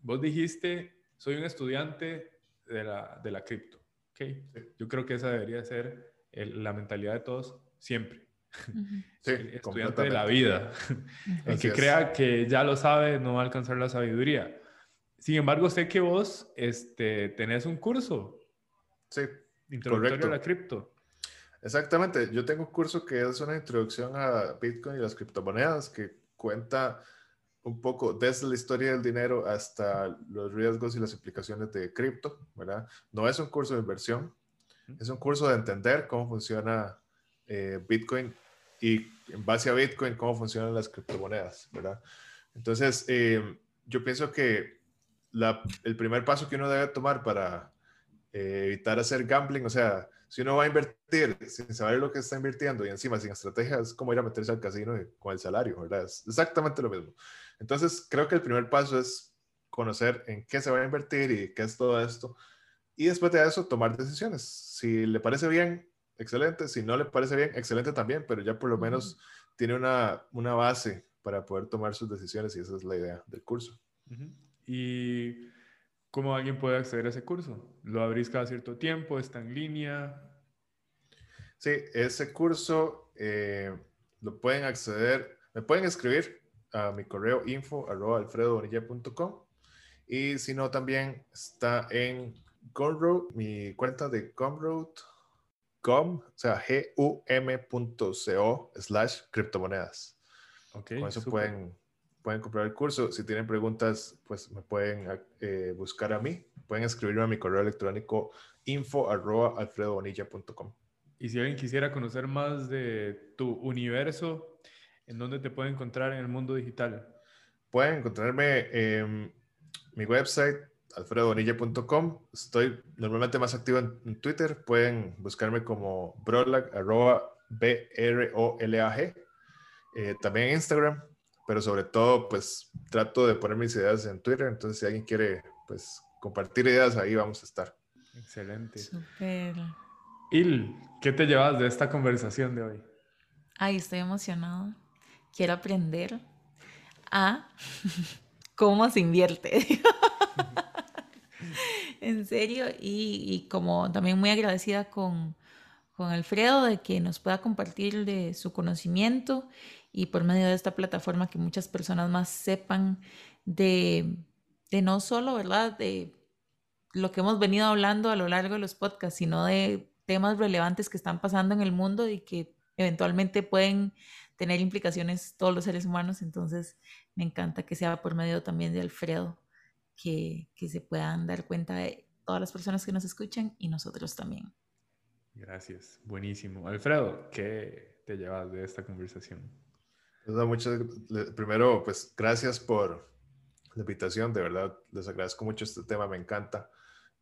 Vos dijiste, soy un estudiante de la, de la cripto. ¿okay? Yo creo que esa debería ser la mentalidad de todos siempre. Estudiante de la vida. El que crea que ya lo sabe no va a alcanzar la sabiduría. Sin embargo, sé que vos este, tenés un curso. Sí. Introductorio a la cripto. Exactamente. Yo tengo un curso que es una introducción a Bitcoin y las criptomonedas que cuenta un poco desde la historia del dinero hasta los riesgos y las implicaciones de cripto, ¿verdad? No es un curso de inversión, es un curso de entender cómo funciona eh, Bitcoin y en base a Bitcoin cómo funcionan las criptomonedas, ¿verdad? Entonces, eh, yo pienso que la, el primer paso que uno debe tomar para eh, evitar hacer gambling, o sea, si uno va a invertir sin saber lo que está invirtiendo y encima sin estrategia, es como ir a meterse al casino con el salario, ¿verdad? Es exactamente lo mismo. Entonces, creo que el primer paso es conocer en qué se va a invertir y qué es todo esto. Y después de eso, tomar decisiones. Si le parece bien, excelente. Si no le parece bien, excelente también, pero ya por lo menos tiene una, una base para poder tomar sus decisiones y esa es la idea del curso. ¿Y cómo alguien puede acceder a ese curso? ¿Lo abrís cada cierto tiempo? ¿Está en línea? Sí, ese curso eh, lo pueden acceder, me pueden escribir a mi correo info arroba y si no también está en Gumroad, mi cuenta de Gumroad, com, o sea, gum.co slash criptomonedas. Okay, Con eso pueden, pueden comprar el curso. Si tienen preguntas, pues me pueden eh, buscar a mí. Pueden escribirme a mi correo electrónico info arroba alfredobonilla.com. Y si alguien quisiera conocer más de tu universo, ¿En dónde te pueden encontrar en el mundo digital? Pueden encontrarme en mi website, alfredonilla.com. Estoy normalmente más activo en, Twitter. Pueden buscarme como brolag, arroba B-R-O-L-A-G. Eh, también en Instagram, pero sobre todo, pues trato de poner mis ideas en Twitter. Entonces, si alguien quiere, pues compartir ideas, ahí vamos a estar. Excelente. Il, ¿qué te llevas de esta conversación de hoy? Ay, estoy emocionada quiero aprender a cómo se invierte. en serio, y, como también muy agradecida con, Alfredo de que nos pueda compartir de su conocimiento y por medio de esta plataforma que muchas personas más sepan de, de no solo, ¿verdad? De lo que hemos venido hablando a lo largo de los podcasts, sino de temas relevantes que están pasando en el mundo y que eventualmente pueden tener implicaciones todos los seres humanos, entonces me encanta que sea por medio también de Alfredo, que, que se puedan dar cuenta de todas las personas que nos escuchan y nosotros también. Gracias, buenísimo. Alfredo, ¿qué te llevas de esta conversación? muchas, primero, pues gracias por la invitación, de verdad, les agradezco mucho este tema, me encanta.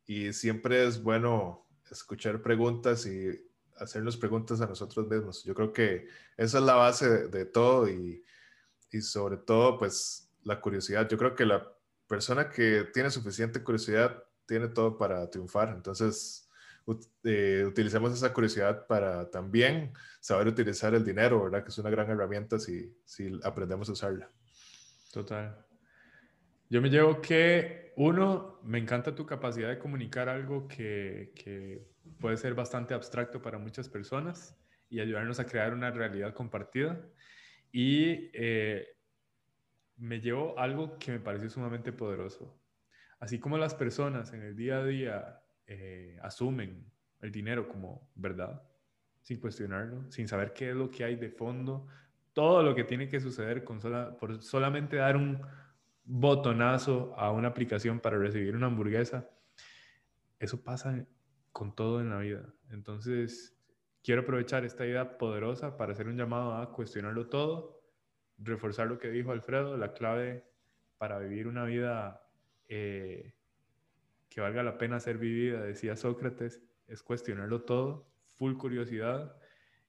Y siempre es bueno escuchar preguntas y hacernos preguntas a nosotros mismos. Yo creo que esa es la base de, todo y, y, sobre todo, pues, la curiosidad. Yo creo que la persona que tiene suficiente curiosidad tiene todo para triunfar. Entonces, eh, utilicemos esa curiosidad para también saber utilizar el dinero, ¿verdad? Que es una gran herramienta si, si aprendemos a usarla. Total. Yo me llevo que, uno, me encanta tu capacidad de comunicar algo que, que puede ser bastante abstracto para muchas personas y ayudarnos a crear una realidad compartida. Y eh, me llevó algo que me pareció sumamente poderoso. así como las personas en el día a día eh, asumen el dinero como verdad, sin cuestionarlo, sin saber qué es lo que hay de fondo, todo lo que tiene que suceder con por solamente dar un botonazo a una aplicación para recibir una hamburguesa, eso pasa con todo en la vida. Entonces, quiero aprovechar esta idea poderosa para hacer un llamado a cuestionarlo todo, reforzar lo que dijo Alfredo, la clave para vivir una vida eh, que valga la pena ser vivida, decía Sócrates, es cuestionarlo todo, full curiosidad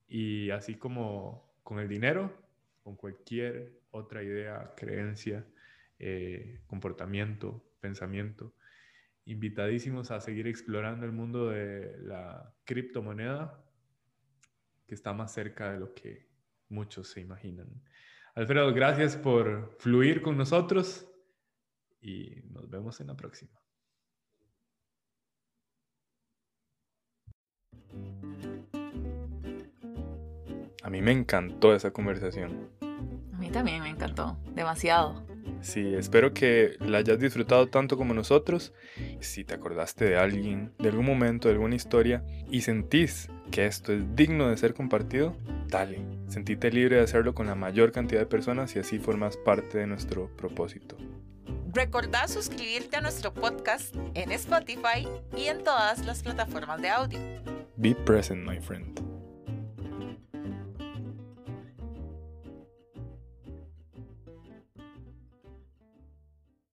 y así como con el dinero, con cualquier otra idea, creencia, eh, comportamiento, pensamiento, invitadísimos a seguir explorando el mundo de la criptomoneda que está más cerca de lo que muchos se imaginan. Alfredo, gracias por fluir con nosotros y nos vemos en la próxima. A mí me encantó esa conversación. A mí también me encantó, demasiado. Sí, espero que la hayas disfrutado tanto como nosotros. Si te acordaste de alguien, de algún momento, de alguna historia y sentís que esto es digno de ser compartido, dale. Sentite libre de hacerlo con la mayor cantidad de personas y así formas parte de nuestro propósito. Recordá suscribirte a nuestro podcast en Spotify y en todas las plataformas de audio. Be present, my friend.